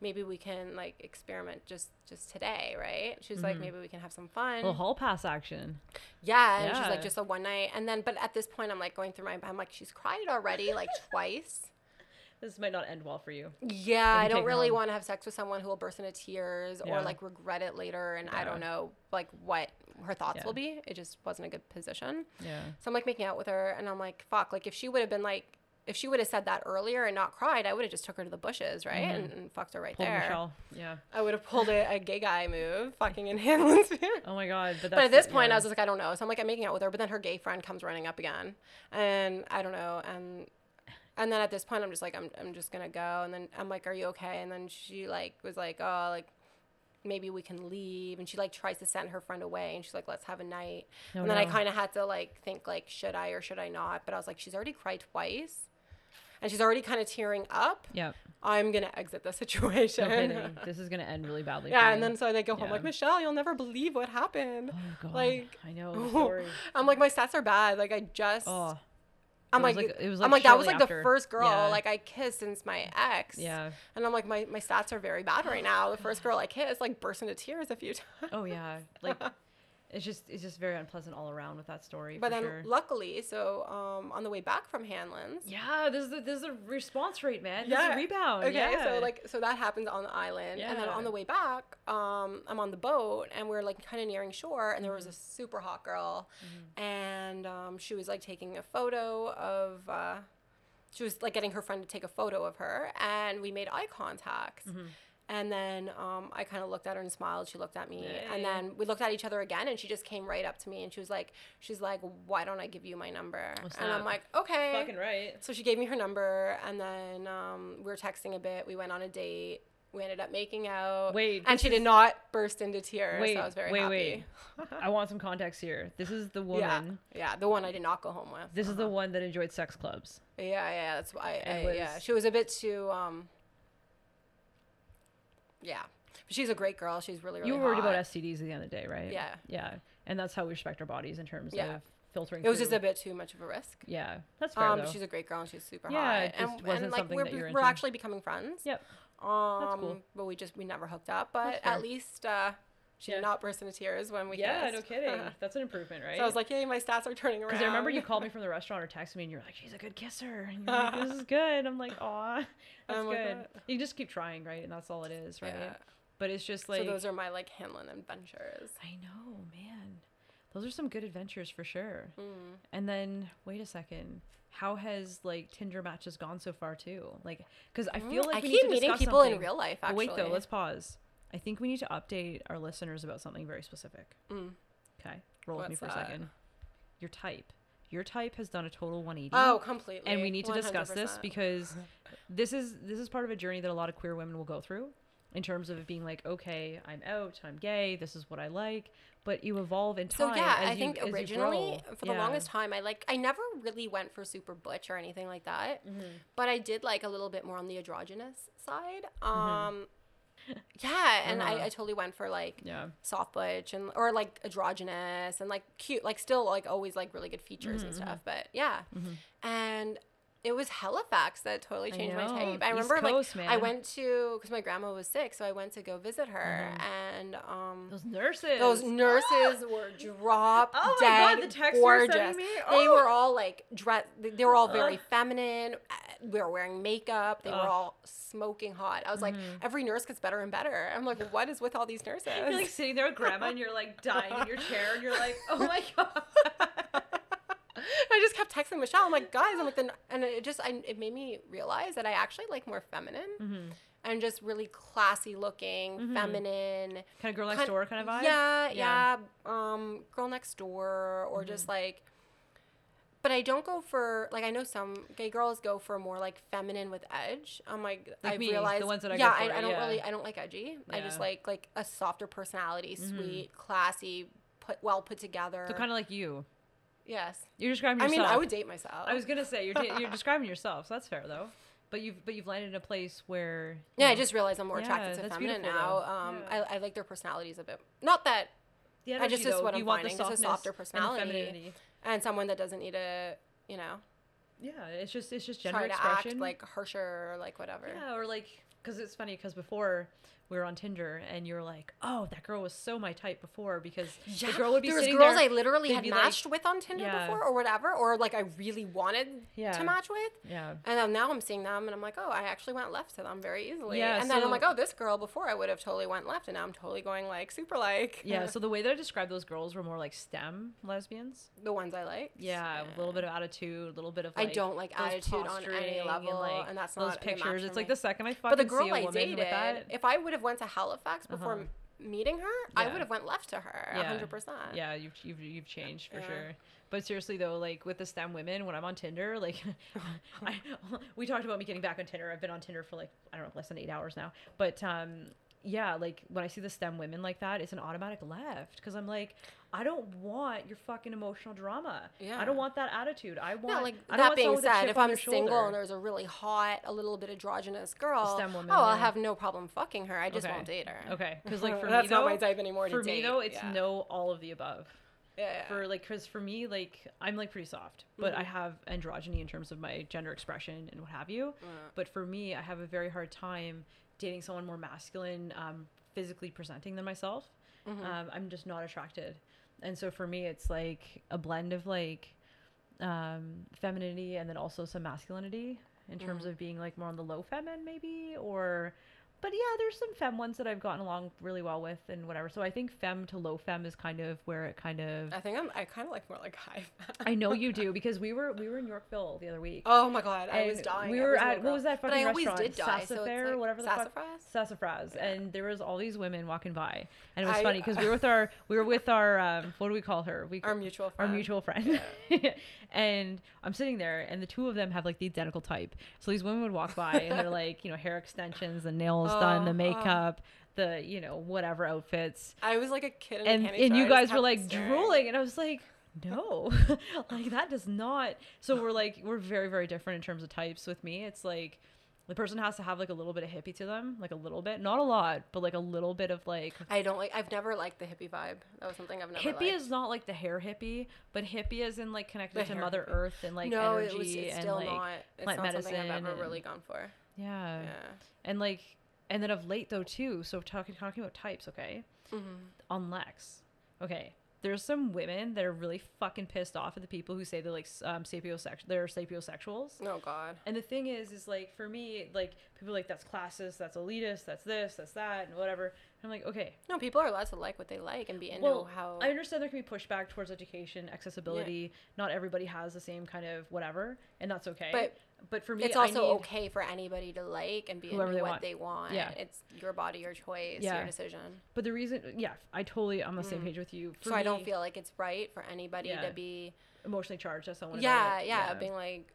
maybe we can like experiment just just today, right? She's like, mm-hmm. maybe we can have some fun. A little hall pass action. Yeah, and she's like just a one night, and then but at this point I'm like going through my I'm like she's cried already like twice. This might not end well for you. Yeah, I don't really want to have sex with someone who will burst into tears Yeah. or like regret it later, and I don't know like what her thoughts Yeah. will be. It just wasn't a good position. Yeah. So I'm like making out with her, and I'm like, fuck, like if she would have been like. If she would have said that earlier and not cried, I would have just took her to the bushes, right, mm-hmm. and, and fucked her right Pulled there. Michelle. Yeah. I would have pulled a, a gay guy move, fucking in Hanlan's Oh my god. But, but at this point, yeah. I was just like, I don't know. So I'm like, I'm making out with her, but then her gay friend comes running up again, and I don't know, and and then at this point, I'm just like, I'm I'm just gonna go, and then I'm like, Are you okay? And then she like was like, Oh, like maybe we can leave, and she like tries to send her friend away, and she's like, Let's have a night, Oh, and then I kind of had to like think like, should I or should I not? But I was like, she's already cried twice. And she's already kind of tearing up. Yeah. I'm gonna exit the situation. No this is gonna end really badly. yeah, and then so they go home Yeah. like Michelle, you'll never believe what happened. Oh god. like- I know. I'm like my stats are bad. Like I just Oh. I'm like, like- it was, I'm like, like that was like after. the first girl Yeah. like I kissed since my ex. Yeah. And I'm like my my stats are very bad right now. The first girl I kissed like burst into tears a few times. Oh yeah. Like it's just it's just very unpleasant all around with that story. But for then sure. luckily, so um on the way back from Hanlan's. Yeah, this is the this is a response rate, man. This is Yeah. a rebound. Okay, yeah. so like so that happens on the island, and then on the way back, um, I'm on the boat, and we're like kind of nearing shore, and there was a Mm-hmm. super hot girl, and um, she was like taking a photo of. Uh, she was like getting her friend to take a photo of her, and we made eye contact. Mm-hmm. And then um, I kind of looked at her and smiled. She looked at me, and then we looked at each other again. And she just came right up to me, and she was like, "She's like, why don't I give you my number?" Oh, and I'm like, "Okay." fucking right. So she gave me her number, and then um, we were texting a bit. We went on a date. We ended up making out. Wait, and she did not burst into tears. Wait, so I was very wait, happy. wait. I want some context here. This is the woman. yeah, yeah the one I did not go home with. This is the one that enjoyed sex clubs. Yeah, yeah, that's why. I, And yeah, she was a bit too. Um, yeah, but she's a great girl. She's really, really. you were worried about hot. STDs at the end of the day, right? Yeah. Yeah. And that's how we respect our bodies in terms Yeah. of filtering. It was just a bit too much of a risk. Yeah, that's fair Um, though. she's a great girl and she's super Yeah, hot. it just and, wasn't and like something we're, that you're we're into. actually becoming friends. Yep. Um, cool. but we just we never hooked up. But at least uh, she Yeah. did not burst into tears when we Yeah, kissed. no kidding. That's an improvement, right? So I was like, "Hey, my stats are turning around." Because I remember you called me from the restaurant or texted me and you're like, she's a good kisser. And you're like, this is good. I'm like, aw, that's I'm good. "Uh." You just keep trying, right? And that's all it is, right? Yeah. But it's just like, so those are my like Hanlan adventures. I know, man. Those are some good adventures for sure. Mm. And then, wait a second. How has like Tinder matches gone so far too? Like, because I feel like Mm, I we keep need to meeting people in real life. Actually, wait though, let's pause. I think we need to update our listeners about something very specific. Mm. Okay, roll with me What's for a second. Your type. Your type has done a total 180. Oh, completely. and we need to discuss this because this is this is part of a journey that a lot of queer women will go through in terms of it being like okay i'm out i'm gay this is what i like but you evolve in time. So yeah, I you- think originally for the Yeah. longest time, I like I never really went for super butch or anything like that, Mm-hmm. but I did like a little bit more on the androgynous side. Um, yeah, and Mm-hmm. Uh-huh. I, I totally went for like yeah soft butch and or like androgynous and like cute, like still like always like really good features Mm-hmm, and stuff. But yeah, and it was Halifax that totally changed my type. I East remember Coast, like man. I went to because my grandma was sick, so I went to go visit her, and um. those nurses Those nurses were drop Oh my dead God, the gorgeous. me? They Oh. were all like dress. They were all very Ugh. feminine. We were wearing makeup. They were all smoking hot. I was like, every nurse gets better and better. I'm like, what is with all these nurses? Mm-hmm. you're like sitting there with grandma and you're like dying in your chair and you're like oh my god I just kept texting Michelle. I'm like, guys, I'm like, the, and it just, I, it made me realize that I actually like more feminine Mm-hmm. and just really classy looking, feminine. kind of girl next kind- door kind of vibe Yeah, Yeah. yeah. Um, girl next door, or just like. But I don't go for like I know some gay girls go for more like feminine with edge. I'm like, Like I me, the ones that I yeah, for, I, I don't yeah. really I don't like edgy. I just like like a softer personality, sweet, classy, put well put together. so kind of like you Yes. You're describing I mean, I would date myself. I was gonna say you're da- you're describing yourself, so that's fair though. But you've but you've landed in a place where yeah, I just realized I'm more Yeah, attracted to that's feminine now. though. Um, Yeah. I, I like their personalities a bit. Not that, I just- just though, what you I'm want finding, the just a softness softer personality. And someone that doesn't need to, you know, Yeah, it's just it's just gender try to expression. act like harsher or like whatever. yeah, or like because it's funny because before we were on Tinder and you were like, oh, that girl was so my type before because the girl would be there was girls there. I literally had be like- matched with on Tinder Yeah. before or whatever, or like I really wanted Yeah. to match with. yeah, And then now I'm seeing them and I'm like, oh, I actually went left to them very easily. Yeah, and then I'm like, oh, this girl before I would have totally went left and now I'm totally going like super like. yeah. So the way that I described those girls were more like STEM lesbians. the ones I like. Yeah, a little bit of attitude, a little bit of. I don't like attitude on any level, and, like, and that's those not match pictures. It's like the second I fucking But the see girl a I woman dated, with that. if I would have went to Halifax before Uh-huh. meeting her, I would have went left to her, Yeah. hundred percent. Yeah, you've you've, you've changed for Yeah. sure. But seriously though, like with the STEM women, when I'm on Tinder, like I, we talked about me getting back on Tinder. I've been on Tinder for like I don't know less than eight hours now. But um, yeah, like when I see the STEM women like that, it's an automatic left because I'm like, I don't want your fucking emotional drama. Yeah. I don't want that attitude. I want. Yeah, like I don't that being someone with a said, if I'm single shoulder. and there's a really hot, a little bit androgynous girl, STEM woman, oh, I'll have no problem fucking her. I just Okay. won't date her. okay, because like for That's me though, not my type anymore. for me date. though, it's yeah. no all of the above. Yeah, yeah. for like because for me like i'm like pretty soft but i Mhm. have androgyny in terms of my gender expression and what have you Uh, but for me i have a very hard time dating someone more masculine um, physically presenting than myself mhm. um, i'm just not attracted and so for me it's like a blend of like um, femininity and then also some masculinity in terms Mhm. of being like more on the low feminine maybe or but yeah there's some fem ones that i've gotten along really well with and whatever so i think fem to low fem is kind of where it kind of I think I'm. I kind of like more like high. Fem. I know you do because we were we were in Yorkville the other week. Oh my god, I was dying. We were at what was that But fucking I always restaurant? did die. so Sassafraz like, or whatever the fuck. Sassafraz? Sassafraz, Yeah. and there was all these women walking by, and it was I- funny because we were with our we were with our um, what do we call her? We Our mutual our friend. mutual friend. and I'm sitting there, and the two of them have like the identical type. So these women would walk by, and they're like, you know, hair extensions, and nails done, Oh, the oh. makeup, the you know whatever outfits, I was like a kid in and and you guys were like drooling, and I was like. No, like that does not. So we're like we're very very different in terms of types. With me, it's like the person has to have like a little bit of hippie to them, like a little bit, not a lot, but like a little bit of like I don't like. I've never liked the hippie vibe. That was something I've never. hippie liked. is not like the hair hippie, but hippie is in like connected The to Mother hippie. Earth and like no, energy it was. It's and still like not. It's plant not something I've medicine ever really gone for. yeah. Yeah. and like and then of late though too. So talking talking about types, okay, hmm on Lex, okay. There's some women that are really fucking pissed off at the people who say they're like um, sapiosexual. They're sapiosexuals. Oh God. And the thing is, is like for me, like people are like that's classist, that's elitist, that's this, that's that, and whatever. And I'm like, okay, No, people are allowed to like what they like and be into well, how. I understand there can be pushback towards education, accessibility. Not everybody has the same kind of whatever, and that's okay. But but for me, it's also okay for anybody to like and be Whoever they what want. they want. Yeah. It's your body, your choice, Yeah. your decision. But the reason, yeah, I totally I'm on the same Mm. page with you. For so I don't feel like it's right for anybody Yeah. to be. emotionally charged as someone. Yeah, it. yeah, being like,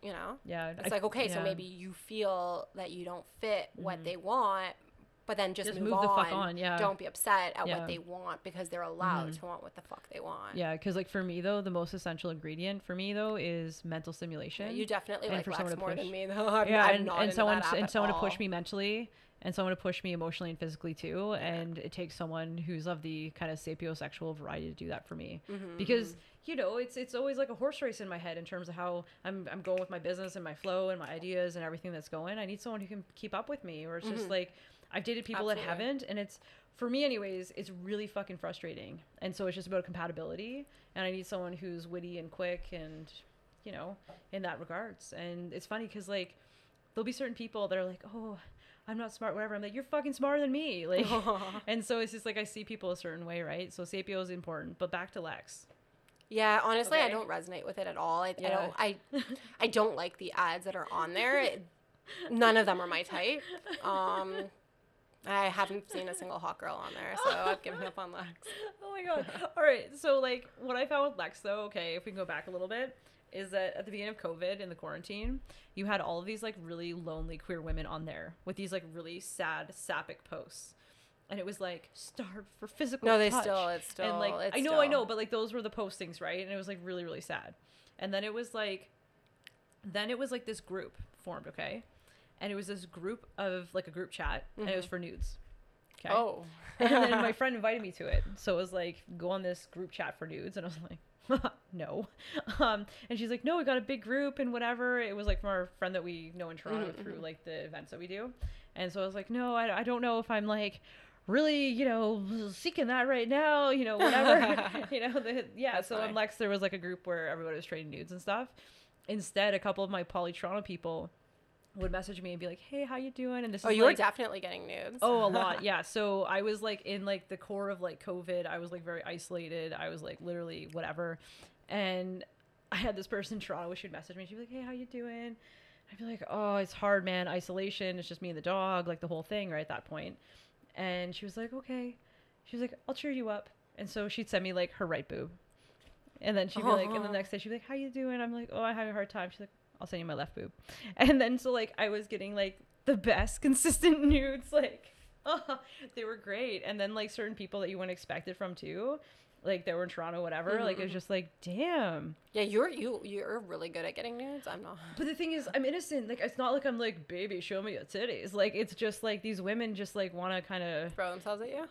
you know, yeah. it's I- like okay, so maybe you feel that you don't fit what Mhm. they want, but then just, Just move, move the on. fuck on, yeah. Don't be upset at Yeah. what they want because they're allowed Mhm. to want what the fuck they want. Yeah, because like for me though, the most essential ingredient for me though is mental Yeah, stimulation. you definitely and like for someone to more push. than me though. I'm, yeah, I'm and, and someone and someone to push me mentally, and someone to push me emotionally and physically too. And it takes someone who's of the kind of sapiosexual variety to do that for me. Mhm, because you know it's it's always like a horse race in my head in terms of how I'm I'm going with my business and my flow and my ideas and everything that's going. I need someone who can keep up with me, or it's just Mhm. like I've dated people that haven't, and it's for me anyways. It's really fucking frustrating, and so it's just about compatibility. And I need someone who's witty and quick, and you know, in that regards. And it's funny because like there'll be certain people that are like, oh. I'm not smart, whatever. I'm like, you're fucking smarter than me. Like, and so it's just like I see people a certain way, right? So Sapio is important. But back to Lex. Yeah, honestly, I don't resonate with it at all. I, I don't. I I don't like the ads that are on there. It- none of them are my type. Um, I haven't seen a single hot girl on there, so I've given up on Lex. Oh my god. All right. So like what I found with Lex though, okay, if we can go back a little bit, is that at the beginning of COVID in the quarantine, you had all of these like really lonely queer women on there with these like really sad sapphic posts. and it was like starved for physical. No, they touch. still- it's still- and like I know, I know, but like those were the postings, right? And it was like really, really sad. And then it was like, then it was like this group formed, okay, and it was this group of like a group chat, and it was for nudes. Okay. Mm-hmm. Oh. and then my friend invited me to it. So it was like, go on this group chat for nudes. And I was like, no. Um, and she's like, no, we got a big group and whatever. It was like from our friend that we know in Toronto Mhm, through like the events that we do. And so I was like, no, I, I don't know if I'm like really, you know, seeking that right now, you know, whatever. you know, the, yeah. That's so fine. in Lex, there was like a group where everybody was trading nudes and stuff. Instead, a couple of my Poly Toronto people would message me and be like, hey, how you doing? And this Oh, is you were definitely getting nudes. Oh, a lot. Yeah. So I was like in like the core of like COVID. I was like very isolated. I was like literally whatever. And I had this person in Toronto she'd message me. She'd be like, Hey, how you doing? I'd be like, Oh, it's hard, man. Isolation. It's just me and the dog, like the whole thing, right at that point. And she was like, Okay. She was like, I'll cheer you up. And so she'd send me like her right boob. And then she'd be like, and the next day she'd be like, How you doing? I'm like, Oh, I'm having a hard time. She's like, I'll send you my left boob. And then so like I was getting like the best consistent nudes, like oh, they were great. And then like certain people that you wouldn't expect it from too, like they were in Toronto, whatever. Like it was Mhm. just like, damn. Yeah, you're you you're really good at getting nudes. I'm not. But the thing is, I'm innocent. Like it's not like I'm like, baby, show me your titties. Like it's just like these women just like want to kind of. Throw themselves at you.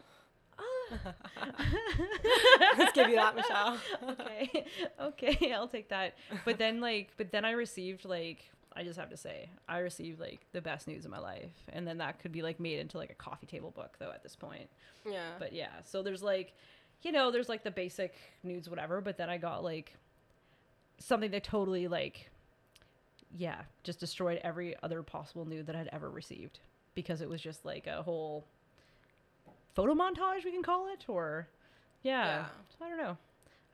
Let's give you that, Michelle. okay, okay, I'll take that. But then like, but then I received like, I just have to say, I received like the best news of my life, and then that could be like made into like a coffee table book though at this point. Yeah. But yeah, so there's like, you know, there's like the basic nudes, whatever. But then I got like something that totally like, yeah, just destroyed every other possible nude that I'd ever received because it was just like a whole photo montage, we can call it, or yeah, Yeah. I don't know.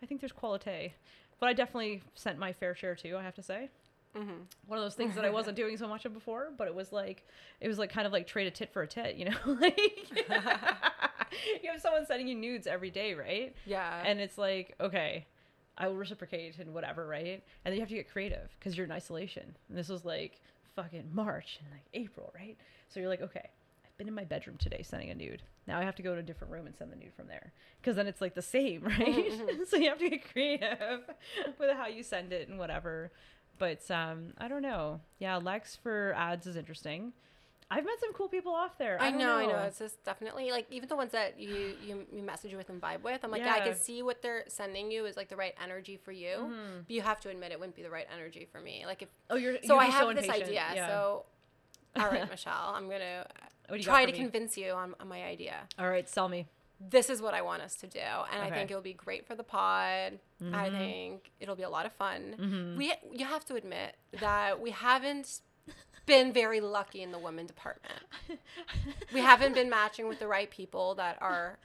I think there's quality, but I definitely sent my fair share too. I have to say hmm one of those things that I wasn't doing so much of before, but it was like it was like kind of like trade a tit for a tit, you know? like you have someone sending you nudes every day, right? Yeah. And it's like, okay, I will reciprocate and whatever, right? And then you have to get creative because you're in isolation. And this was like fucking March and like April, right? So you're like, okay, been in my bedroom today sending a nude. Now I have to go to a different room and send the nude from there because then it's like the same, right? Mhm. so you have to get creative with how you send it and whatever. But um, I don't know. Yeah, Lex for ads is interesting. I've met some cool people off there. I, I don't know, I know. It's just definitely like even the ones that you you, you message with and vibe with. I'm like, yeah. I can see what they're sending you is like the right energy for you. Mhm. But you have to admit it wouldn't be the right energy for me. Like if Oh, you're so, you'd I have so this idea. Yeah. So, all right, Michelle, I'm gonna What do you got try to me? convince you on, on my idea. All right, sell me. This is what I want us to do, and I think it'll be great for the pod. I Mhm. think it'll be a lot of fun. Mhm. We you have to admit that we haven't been very lucky in the women department. We haven't been matching with the right people that are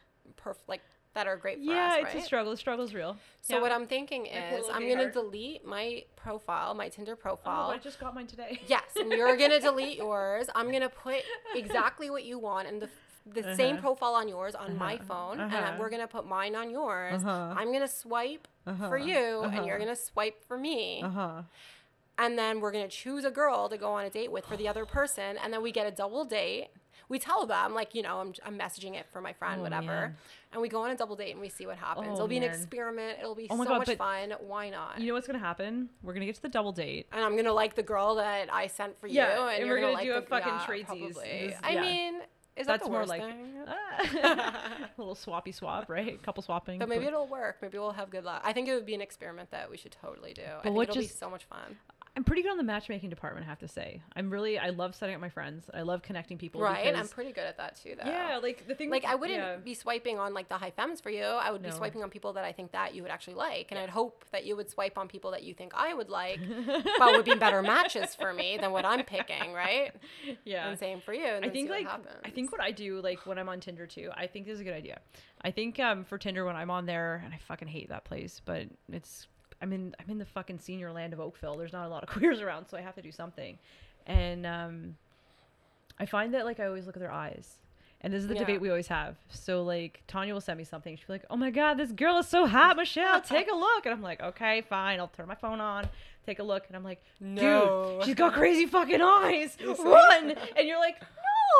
perf- like that are great for yeah, us, it's right? a struggle. The struggle's real. So Yeah. what I'm thinking I pull a is I'm gonna delete my profile, my Tinder Oh, profile. but I just got mine today. Yes, and you're gonna delete yours. I'm gonna put exactly what you want and the the same Uh-huh. profile on yours on my Uh-huh. phone, Uh-huh. and we're gonna put mine on yours. Uh-huh. I'm gonna swipe Uh-huh. for you, and Uh-huh. you're gonna swipe for me, Uh huh. and then we're gonna choose a girl to go on a date with for the other person, and then we get a double date. We tell them like you know I'm I'm messaging it for my friend, Oh, whatever, man. And we go on a double date and we see what happens. Oh, It'll be an experiment. It'll be Oh so God, much fun. Why not? You know what's gonna happen? We're gonna get to the double date. and I'm gonna like the girl that I sent for Yeah, you, and, and you're we're gonna, gonna do a fucking yeah. This- I mean, is That's that more like thing? a little swappy swap, right? Couple swapping. But maybe it'll work. Maybe we'll have good luck. I think it would be an experiment that we should totally do. I think it'll be so much fun. I'm pretty good on the matchmaking department, I have to say. I'm really I love setting up my friends. I love connecting people. Right? I'm pretty good at that too, though. yeah, like the thing. Like I wouldn't yeah. be swiping on like the high femmes for you. I would be swiping on people that I think that you would actually like, and I'd hope that you would swipe on people that you think I would like, but would be better matches for me than what I'm picking, right? yeah. And same for you. And I think like happens. I think what I do like when I'm on Tinder too. I think this is a good idea. I think um for Tinder when I'm on there and I fucking hate that place, but it's I'm in I'm in the fucking senior land of Oakville. There's not a lot of queers around, so I have to do something. And um I find that like I always look at their eyes. And this is the Yeah. debate we always have. So like Tanya will send me something. She'll be like, "Oh my god, this girl is so hot, Michelle. Take a look." And I'm like, "Okay, fine. I'll turn my phone on, take a look." And I'm like, No. "Dude, she's got crazy fucking eyes. Run!" And you're like,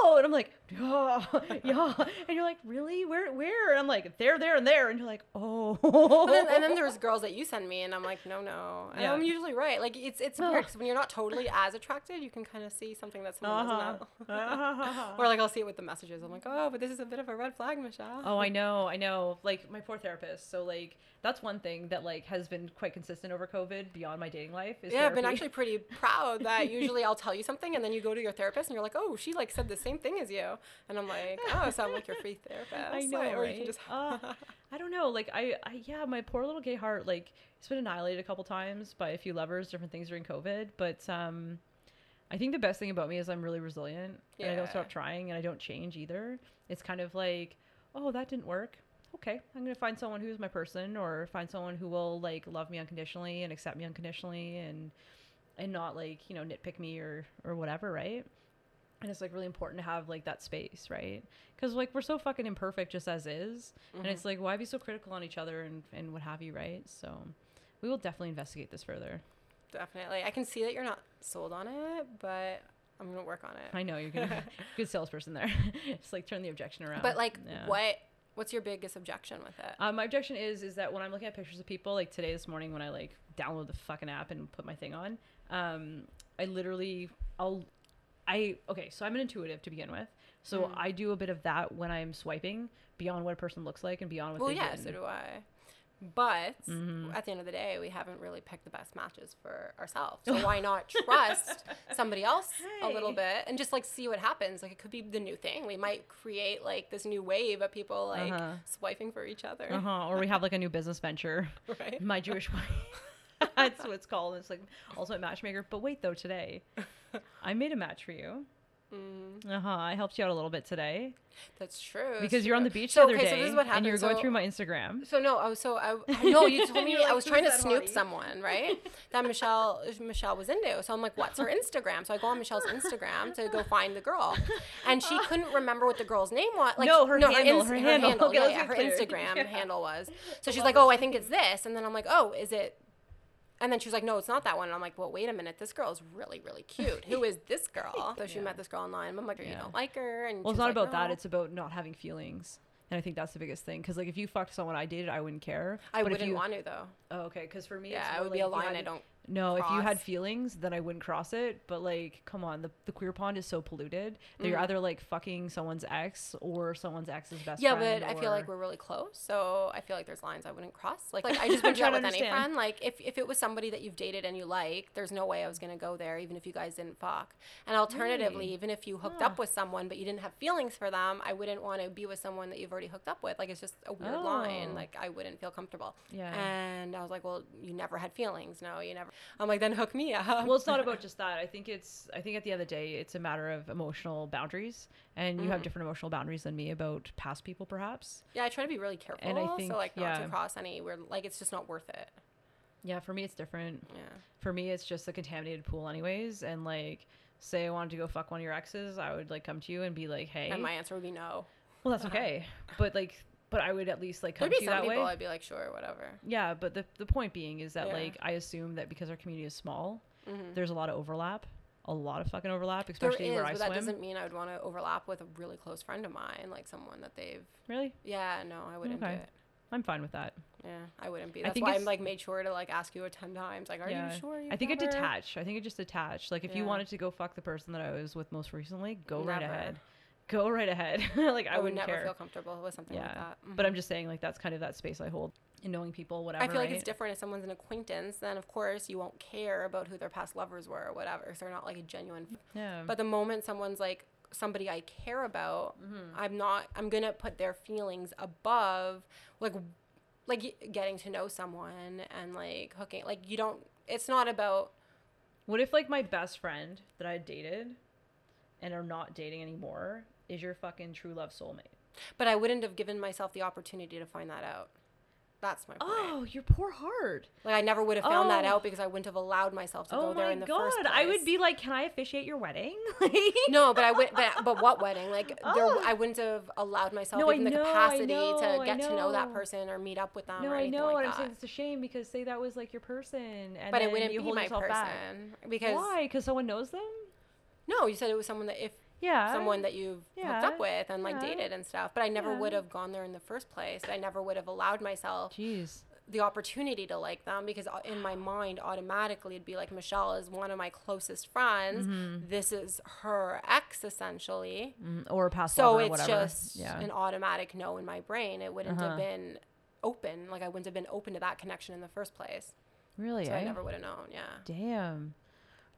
"No, and I'm like, yeah, yeah, and you're like, really? Where, where? And I'm like, there, there, and there, and you're like, oh. And then, and then there's girls that you send me, and I'm like, no, no. And Yeah. I'm usually right. Like it's it's Oh. weird 'cause when you're not totally as attracted, you can kind of see something that someone Uh-huh. doesn't know. or like I'll see it with the messages. I'm like, oh, but this is a bit of a red flag, Michelle. Oh, I know, I know. Like my poor therapist. So like that's one thing that like has been quite consistent over COVID beyond my dating life. Is yeah, I've been actually pretty proud that usually I'll tell you something and then you go to your therapist and you're like, oh, she like said the same thing as you, and I'm like, oh, so I'm like your free therapist. I know, Like, or you can just Uh, I don't know. Like I, I, yeah, my poor little gay heart. Like it's been annihilated a couple times by a few lovers, different things during COVID. But um, I think the best thing about me is I'm really resilient and I don't stop trying and I don't change either. It's kind of like, oh, that didn't work. Okay, I'm gonna find someone who's my person, or find someone who will like love me unconditionally and accept me unconditionally, and and not like you know nitpick me or or whatever, right? And it's like really important to have like that space, right? Because like we're so fucking imperfect just as is, and Mm-hmm. it's like why be so critical on each other and and what have you, right? So we will definitely investigate this further. definitely. I can see that you're not sold on it, but I'm gonna work on it. I know you're gonna good salesperson there. just like turn the objection around. But like, Yeah. what what's your biggest objection with it? Um, my objection is is that when I'm looking at pictures of people, like today this morning when I like download the fucking app and put my thing on, um, I literally I'll I okay, so I'm an intuitive to begin with. So Mm. I do a bit of that when I'm swiping beyond what a person looks like and beyond what well, they've yeah, so do I. But Mhm. at the end of the day, we haven't really picked the best matches for ourselves. So why not trust somebody else a little bit and just like see what happens? Like it could be the new thing. We might create like this new wave of people like Uh-huh. swiping for each other, Uh-huh. Or we have like a new business venture. right? My Jewish wife. That's what it's called. It's like ultimate matchmaker. But wait though, today I made a match for you. Mm, Uh huh. I helped you out a little bit today that's true. because that's you're on the beach So, the other okay, day, so this is what happened. and you were happened. going So- through my Instagram. So no, I was so I, I know you told me like, I was trying to snoop hottie?" someone, right? that Michelle Michelle was into. So I'm like, what's her Instagram? So I go on Michelle's Instagram to go find the girl, and she couldn't remember what the girl's name was. Like, No, her handle, ins- her handle. Okay, yeah, yeah, her. Instagram Yeah. handle was. So she's like, oh, I think it's this, and then I'm like, oh, is it? And then she was like, no, it's not that one. And I'm like, well, wait a minute. This girl is really, really cute. Who is this girl? So she Yeah. met this girl online. I'm like, you Yeah. don't like her. And Well, it's not like, about that. It's about not having feelings. And I think that's the biggest thing. Because like if you fucked someone I dated, I wouldn't care. I but wouldn't you, want to though. Oh, okay. Because for me, Yeah, it's it more would be a if you line I don't. No, if you had feelings, then I wouldn't cross it. But like, come on, the, the queer pond is so polluted that you're Mhm. either like fucking someone's ex or someone's ex's best Yeah, friend. Yeah, but I feel like we're really close, so I feel like there's lines I wouldn't cross. Like, like I just wouldn't that with to any friend. Like, if, if it was somebody that you've dated and you like, there's no way I was gonna go there, even if you guys didn't fuck. And alternatively, even if you hooked up with someone but you didn't have feelings for them, I wouldn't want to be with someone that you've already hooked up with. Like, it's just a weird line. Oh. Like, I wouldn't feel comfortable. Yeah. And I was like, well, you never had feelings. No, you never. I'm like, then hook me up. well, it's not about just that. I think it's. I think at the end of the day, it's a matter of emotional boundaries, and you have Mhm. different emotional boundaries than me about past people, perhaps. yeah, I try to be really careful. And I think- so like not yeah. to cross any where like it's just not worth it. Yeah, for me, it's different. Yeah. For me, it's just a contaminated pool, anyways. And like, say I wanted to go fuck one of your exes, I would like come to you and be like, "Hey." And my answer would be no. well, that's okay, but like, but I would at least like come There'd to be you some that people way. I'd be like, sure, whatever. Yeah, but the the point being is that Yeah. like I assume that because our community is small, Mhm. there's a lot of overlap, a lot of fucking overlap, There especially is, where but I that swim. doesn't mean I would want to overlap with a really close friend of mine, like someone that they've. Really, Yeah, no, I wouldn't Okay. do it. I'm fine with that. Yeah, I wouldn't be. I That's think why I'm it's- like made sure to like ask you a ten times. Like, are you sure? You I think it never- detach. I think it just detached. Like if you Yeah. wanted to go fuck the person that I was with most recently, go right Never. ahead. Go right ahead. like I, I, would never care. feel comfortable with something like that. But Mhm. I'm just saying like that's kind of that space I hold in knowing people, whatever. I feel like right? it's different if someone's an acquaintance. Then of course you won't care about who their past lovers were or whatever. So they're not like a genuine. Yeah. But the moment someone's like somebody I care about, Mhm. I'm not. I'm gonna put their feelings above like like getting to know someone and like hooking. Like you don't. It's not about. What if like my best friend that I dated and are not dating anymore is your fucking true love soulmate? But I wouldn't have given myself the opportunity to find that out. That's my point. Oh, your poor heart. Like I never would have found that Oh. out because I wouldn't have allowed myself to Oh go there in the god. first place. I would be like, "Can I officiate your wedding?" No, but I would. But, but what wedding? Like there, Oh. I wouldn't have allowed myself No, I even the know, I capacity know, to get to know that know. person or meet up with them No, I know, like and I'm saying it's a shame because say that was like your person, and but it wouldn't you be my person back. because Why? Because someone knows them. no, you said it was someone that if Yeah. someone that you've hooked up with and like yeah. dated and stuff. But I never Yeah. would have gone there in the first place. I never would have allowed myself Jeez. the opportunity to like them because in my mind automatically it'd be like Michelle is one of my closest friends. Mm-hmm. This is her ex essentially. Mm, Or past So it's whatever. just yeah. an automatic no in my brain. It wouldn't Uh-huh. have been open. Like I wouldn't have been open to that connection in the first place. really. So eh? I never would have known. Yeah. Damn.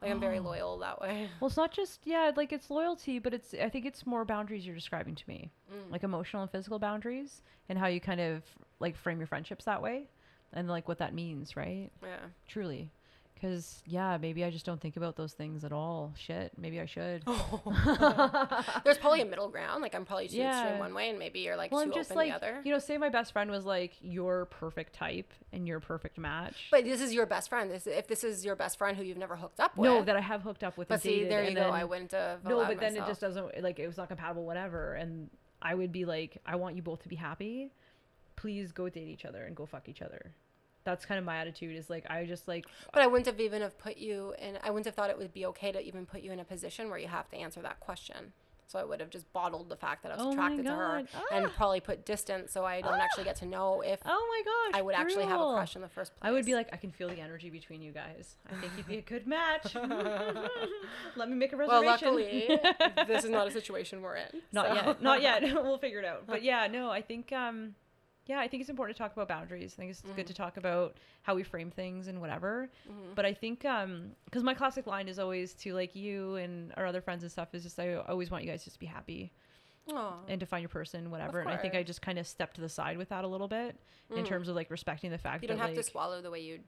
Like I'm very Oh. loyal that way. Well, it's not just yeah, like it's loyalty, but it's I think it's more boundaries you're describing to me, Mm. like emotional and physical boundaries, and how you kind of like frame your friendships that way, and like what that means, right? Yeah. Truly, because yeah, maybe I just don't think about those things at all. Shit, maybe I should. Oh, There's probably a middle ground. Like I'm probably too Yeah. extreme one way, and maybe you're like well, too I'm just open like the other. you know, say my best friend was like your perfect type and your perfect match. But this is your best friend. This if this is your best friend who you've never hooked up with. no, that I have hooked up with. But see, there you go. then- I wouldn't have. no but then it just doesn't like it was not compatible whatever and i would be like i want you both to be happy please go date each other and go fuck each other that's kind of my attitude is like i just like But I wouldn't have even have put you in. I wouldn't have thought it would be okay to even put you in a position where you have to answer that question. So I would have just bottled the fact that I was Oh attracted to her God. and Ah. probably put distance so I don't actually get to know if oh my gosh I would actually have a crush in the first place. i would be like i can feel the energy between you guys i think you'd be a good match let me make a reservation. well, luckily, this is not a situation we're in. not so- yet not yet we'll figure it out but yeah no i think um yeah i think it's important to talk about boundaries i think it's good to talk about how we frame things and whatever Mhm. but i think um because my classic line is always to like you and our other friends and stuff is just i always want you guys just to be happy Aw. and to find your person whatever and i think i just kind of stepped to the side with that a little bit in Mm. terms of like respecting the fact that You don't have like to swallow the way you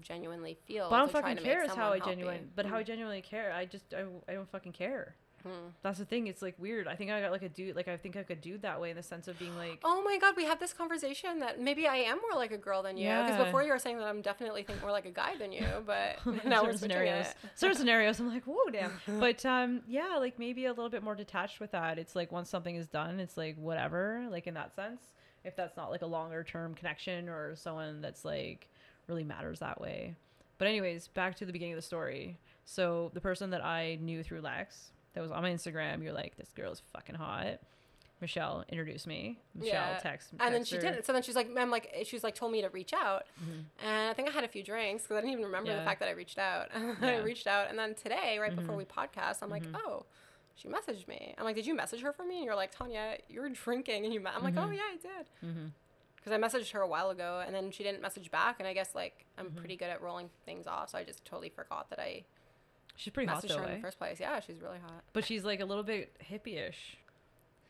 genuinely feel. but i don't fucking care is how i genuine but how i Mm. genuinely care i just I, I don't fucking care Mm. that's the thing it's like weird i think i got like a dude like i think I could do that way in the sense of being like Oh my god, we have this conversation that maybe I am more like a girl than you. Because Yeah. before you were saying that I'm definitely think more like a guy than you, but now we're scenarios. it. Certain scenarios, I'm like, whoa, damn. But um, yeah, like maybe a little bit more detached with that. It's like once something is done, it's like whatever. Like in that sense, if that's not like a longer term connection or someone that's like really matters that way. But anyways, back to the beginning of the story. So the person that I knew through Lex, that was on my Instagram, you're like, this girl is fucking hot. Michelle introduced me. Michelle Yeah. text, And then she her. didn't. So then she's like, "I'm like," she's like, told me to reach out, and I think I had a few drinks because I didn't even remember the fact that I reached out. I reached out, and then today, right before Mhm. we podcast, I'm like, Mhm. "Oh, she messaged me." I'm like, "Did you message her for me?" And you're like, "Tanya, you were drinking," and you. Me-. I'm like, "Oh Mhm. yeah, I did." Because I messaged her a while ago, and then she didn't message back, and I guess like I'm Mhm. pretty good at rolling things off, so I just totally forgot that I She's pretty hot messaged though, her in eh? the first place. Yeah, she's really hot. But she's like a little bit hippie-ish.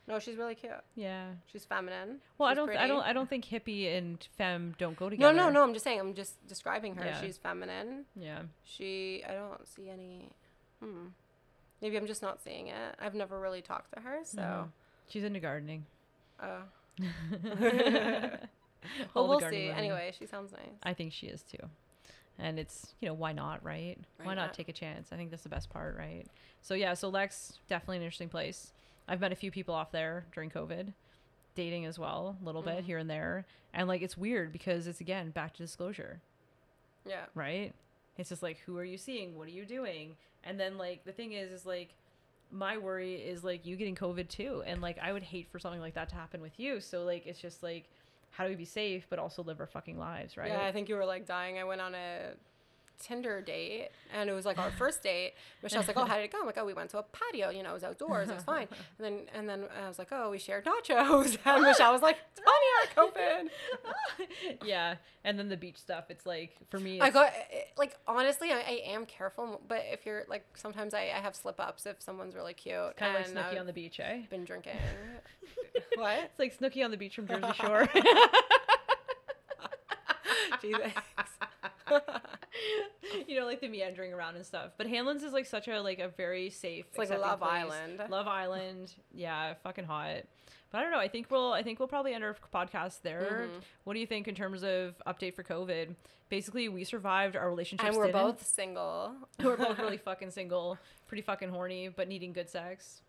No, she's really cute. Yeah. She's feminine. Well, I don't, I don't, I don't think hippie and femme don't go together. no, no. No. I'm just saying. I'm just describing her. Yeah. She's feminine. Yeah. She. I don't see any. Hmm. Maybe I'm just not seeing it. I've never really talked to her, so. Mhm. She's into gardening. Uh, All well, we'll see. women. Anyway, she sounds nice. I think she is too. And it's, you know, why not, right? Why why not not? take a chance? I think that's the best part, right? So yeah, so Lex definitely an interesting place. I've met a few people off there during COVID, dating as well, a little bit Mhm. here and there. And like it's weird because it's again back to disclosure. Yeah. right? It's just like, who are you seeing? What are you doing? And then like the thing is, is like, my worry is like you getting COVID too, and like I would hate for something like that to happen with you. So like it's just like, how do we be safe but also live our fucking lives, right? Yeah, I think you were like dying. I went on a Tinder date, and it was like our first date. Michelle's like, "Oh, how did it go?" I'm like, "Oh, we went to a patio. You know, it was outdoors. It was fine." And then, and then I was like, "Oh, we shared nachos." And Michelle was like, "Tanya, COVID." yeah, and then the beach stuff. It's like for me, I it's, got like honestly, I, I am careful, but if you're like, sometimes I, I have slip ups if someone's really cute. kind of like Snooki on the beach, eh? been drinking. what? It's like Snooki on the beach from Jersey Shore. Gee, thanks. You know, like the meandering around and stuff. But Hanlan's is like such a like a very safe. It's like Love place. Island. Love Island, yeah, fucking hot. But I don't know. I think we'll I think we'll probably end our podcast there. Mhm. What do you think in terms of update for COVID? Basically, we survived. Our relationship And we're didn't. both single. we're both really fucking single, pretty fucking horny, but needing good sex.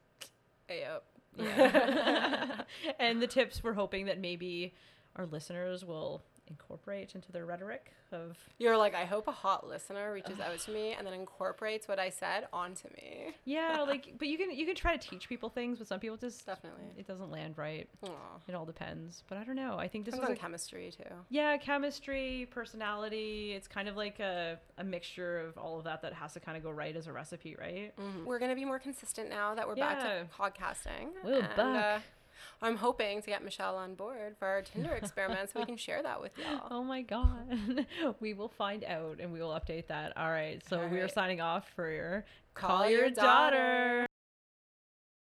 Yep. Yeah. and the tips we're hoping that maybe our listeners will incorporate into their rhetoric of You're like, I hope a hot listener reaches out to me and then incorporates what I said onto me. yeah, like but you can you can try to teach people things, but some people just Definitely. it doesn't land right. Aw. It all depends. But I don't know. I think this was chemistry too. yeah, chemistry, personality. It's kind of like a, a mixture of all of that that has to kind of go right as a recipe, right? We're gonna be more consistent now that we're back to podcasting. We're and, back. Uh, I'm hoping to get Michelle on board for our Tinder experiment so we can share that with y'all. Oh my god. we will find out and we will update that. All right. So All we are signing off for your Call your daughter.